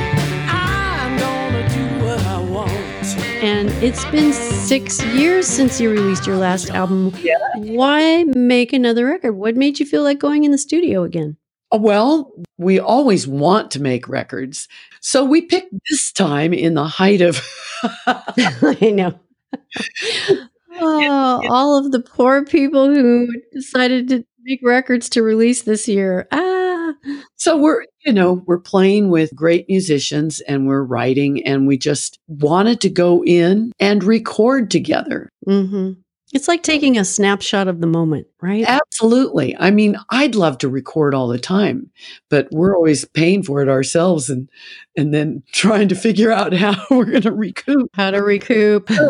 S2: I'm gonna do what I want.
S1: and it's been 6 years since you released your last album.
S3: Yeah.
S1: Why make another record? What made you feel like going in the studio again?
S3: Well, we always want to make records. So we picked this time in the height of
S1: I know. oh, all of the poor people who decided to make records to release this year. Ah.
S3: So we're, you know, we're playing with great musicians and we're writing and we just wanted to go in and record together.
S1: hmm It's like taking a snapshot of the moment, right?
S3: Absolutely. I mean, I'd love to record all the time, but we're always paying for it ourselves and and then trying to figure out how we're going to recoup.
S1: How to recoup.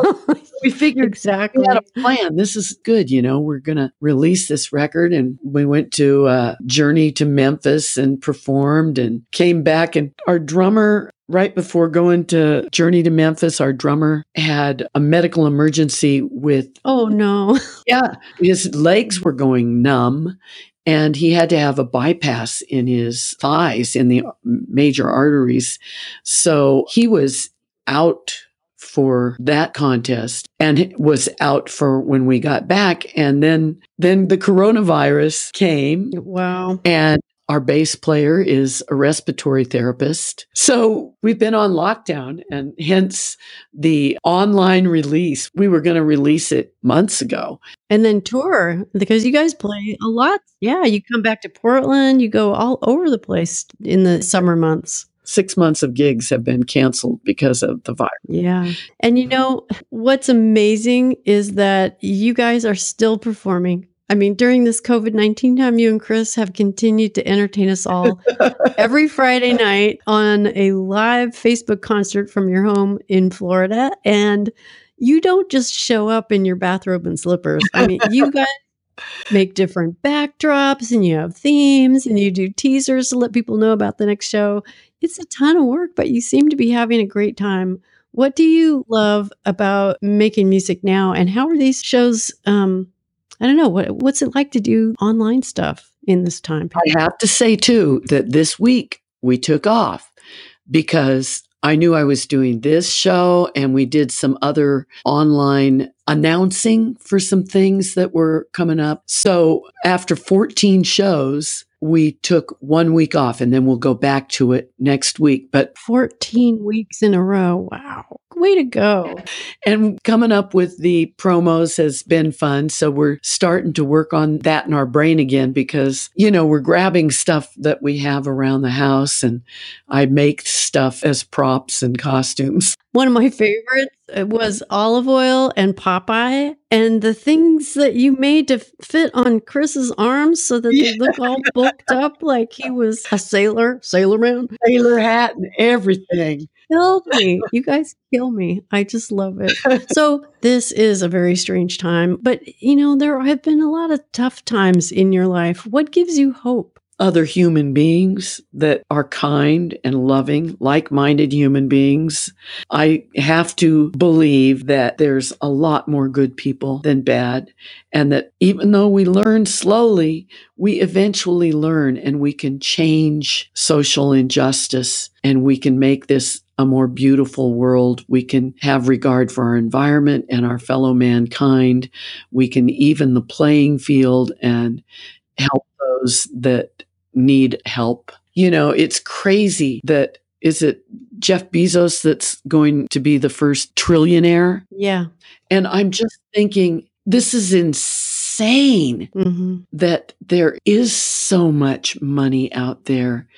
S3: We figured
S1: exactly.
S3: we had a plan. This is good. You know, we're going to release this record. And we went to uh, Journey to Memphis and performed and came back. And our drummer, right before going to Journey to Memphis, our drummer had a medical emergency with,
S1: Oh no.
S3: yeah, his legs were going numb. And he had to have a bypass in his thighs, in the major arteries. So he was out for that contest and was out for when we got back and then then the coronavirus came
S1: Wow.
S3: and our bass player is a respiratory therapist. So we've been on lockdown and hence the online release. We were going to release it months ago.
S1: And then tour because you guys play a lot. Yeah, you come back to Portland, you go all over the place in the summer months.
S3: Six months of gigs have been canceled because of the virus.
S1: Yeah. And you know, what's amazing is that you guys are still performing. I mean, during this COVID 19 time, you and Chris have continued to entertain us all every Friday night on a live Facebook concert from your home in Florida. And you don't just show up in your bathrobe and slippers. I mean, you guys make different backdrops and you have themes and you do teasers to let people know about the next show. It's a ton of work, but you seem to be having a great time. What do you love about making music now? And how are these shows? Um, I don't know. What, what's it like to do online stuff in this time?
S3: I have to say too that this week we took off because I knew I was doing this show and we did some other online announcing for some things that were coming up. So after 14 shows, we took one week off and then we'll go back to it next week. But
S1: 14 weeks in a row. Wow. Way to go.
S3: and coming up with the promos has been fun. So we're starting to work on that in our brain again because, you know, we're grabbing stuff that we have around the house and I make stuff as props and costumes.
S1: One of my favorites it was Olive Oyl and Popeye, and the things that you made to fit on Chris's arms so that they look all bulked up like he was a sailor, sailor man.
S3: Sailor hat and everything.
S1: Kill me. You guys kill me. I just love it. So, this is a very strange time, but you know, there have been a lot of tough times in your life. What gives you hope?
S3: Other human beings that are kind and loving, like minded human beings. I have to believe that there's a lot more good people than bad. And that even though we learn slowly, we eventually learn and we can change social injustice and we can make this a more beautiful world. We can have regard for our environment and our fellow mankind. We can even the playing field and help those that need help. You know, it's crazy that is it Jeff Bezos that's going to be the first trillionaire?
S1: Yeah.
S3: And I'm just thinking, this is insane
S1: hmm
S3: that there is so much money out there,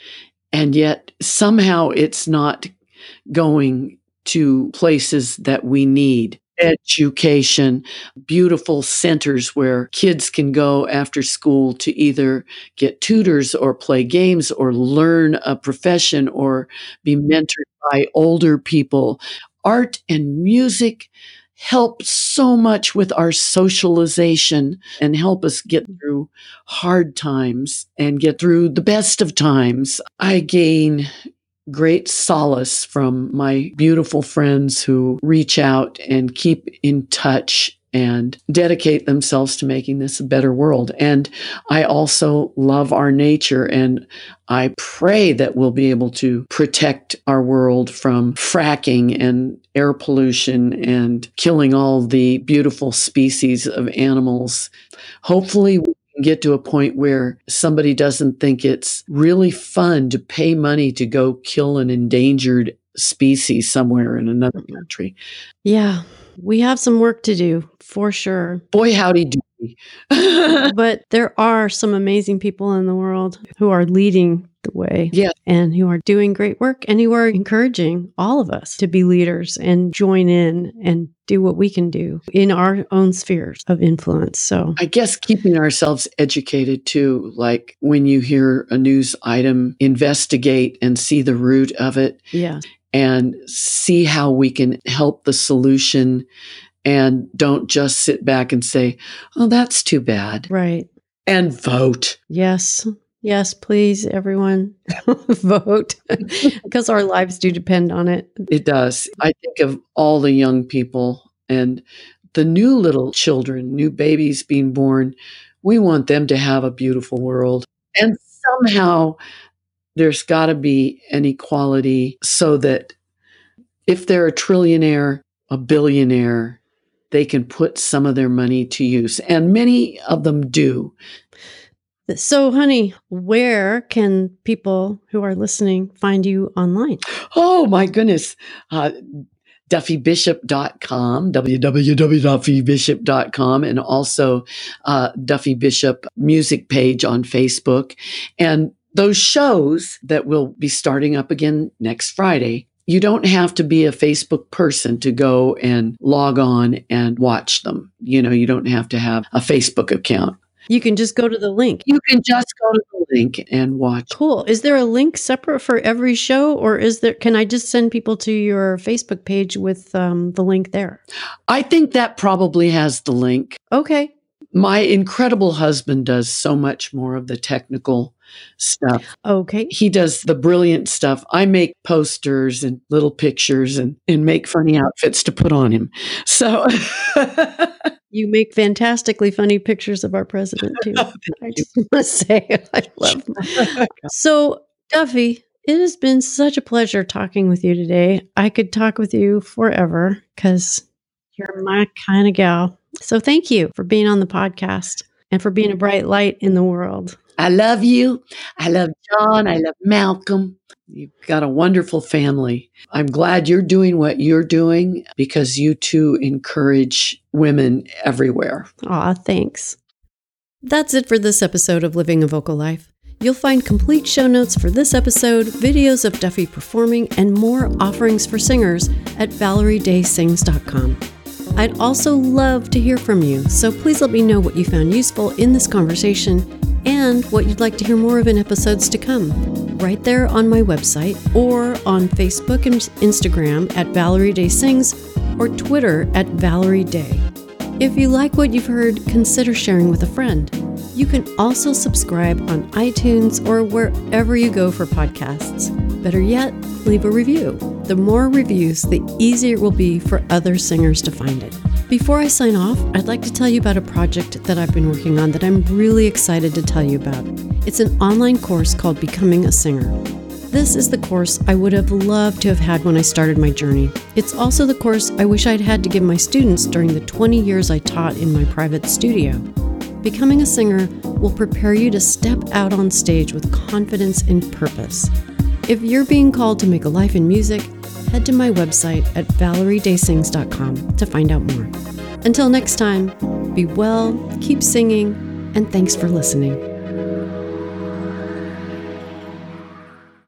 S3: and yet somehow it's not going to places that we need education, beautiful centers where kids can go after school to either get tutors or play games or learn a profession or be mentored by older people. Art and music help so much with our socialization and help us get through hard times and get through the best of times. I gain great solace from my beautiful friends who reach out and keep in touch and dedicate themselves to making this a better world. And I also love our nature and I pray that we'll be able to protect our world from fracking and air pollution and killing all the beautiful species of animals. Hopefully, get to a point where somebody doesn't think it's really fun to pay money to go kill an endangered species somewhere in another country.
S1: Yeah. We have some work to do for sure.
S3: Boy, howdy do we.
S1: but there are some amazing people in the world who are leading the way
S3: Yeah.
S1: and who are doing great work and who are encouraging all of us to be leaders and join in and do what we can do in our own spheres of influence. So,
S3: I guess keeping ourselves educated too, like when you hear a news item, investigate and see the root of it
S1: yeah.
S3: and see how we can help the solution and don't just sit back and say, oh, that's too bad
S1: Right.
S3: and vote.
S1: Yes. Yes, please, everyone vote because our lives do depend on it.
S3: It does. I think of all the young people and the new little children, new babies being born. We want them to have a beautiful world. And somehow there's got to be an equality so that if they're a trillionaire, a billionaire, they can put some of their money to use. And many of them do.
S1: So, honey, where can people who are listening find you online?
S3: Oh my goodness. Uh, DuffyBishop.com, www.duffybishop.com, and also uh, Duffy Bishop music page on Facebook. And those shows that will be starting up again next Friday, you don't have to be a Facebook person to go and log on and watch them. You know, you don't have to have a Facebook account.
S1: You can just go to the link.
S3: You can just go to the link and watch.
S1: Cool. Is there a link separate for every show, or is there? Can I just send people to your Facebook page with um, the link there?
S3: I think that probably has the link.
S1: Okay.
S3: My incredible husband does so much more of the technical stuff.
S1: Okay.
S3: He does the brilliant stuff. I make posters and little pictures and, and make funny outfits to put on him. So
S1: You make fantastically funny pictures of our president too. Oh, I just want to say I love. So, Duffy, it has been such a pleasure talking with you today. I could talk with you forever because you're my kind of gal. So, thank you for being on the podcast and for being a bright light in the world.
S3: I love you. I love John. I love Malcolm. You've got a wonderful family. I'm glad you're doing what you're doing because you too encourage women everywhere.
S1: Aw, thanks. That's it for this episode of Living a Vocal Life. You'll find complete show notes for this episode, videos of Duffy performing, and more offerings for singers at ValerieDaySings.com. I'd also love to hear from you, so please let me know what you found useful in this conversation and what you'd like to hear more of in episodes to come. Right there on my website, or on Facebook and Instagram at Valerie Day Sings, or Twitter at Valerie Day. If you like what you've heard, consider sharing with a friend. You can also subscribe on iTunes or wherever you go for podcasts. Better yet, leave a review. The more reviews, the easier it will be for other singers to find it. Before I sign off, I'd like to tell you about a project that I've been working on that I'm really excited to tell you about. It's an online course called Becoming a Singer. This is the course I would have loved to have had when I started my journey. It's also the course I wish I'd had to give my students during the 20 years I taught in my private studio. Becoming a singer will prepare you to step out on stage with confidence and purpose. If you're being called to make a life in music, head to my website at valeriedaysings.com to find out more. Until next time, be well, keep singing, and thanks for listening.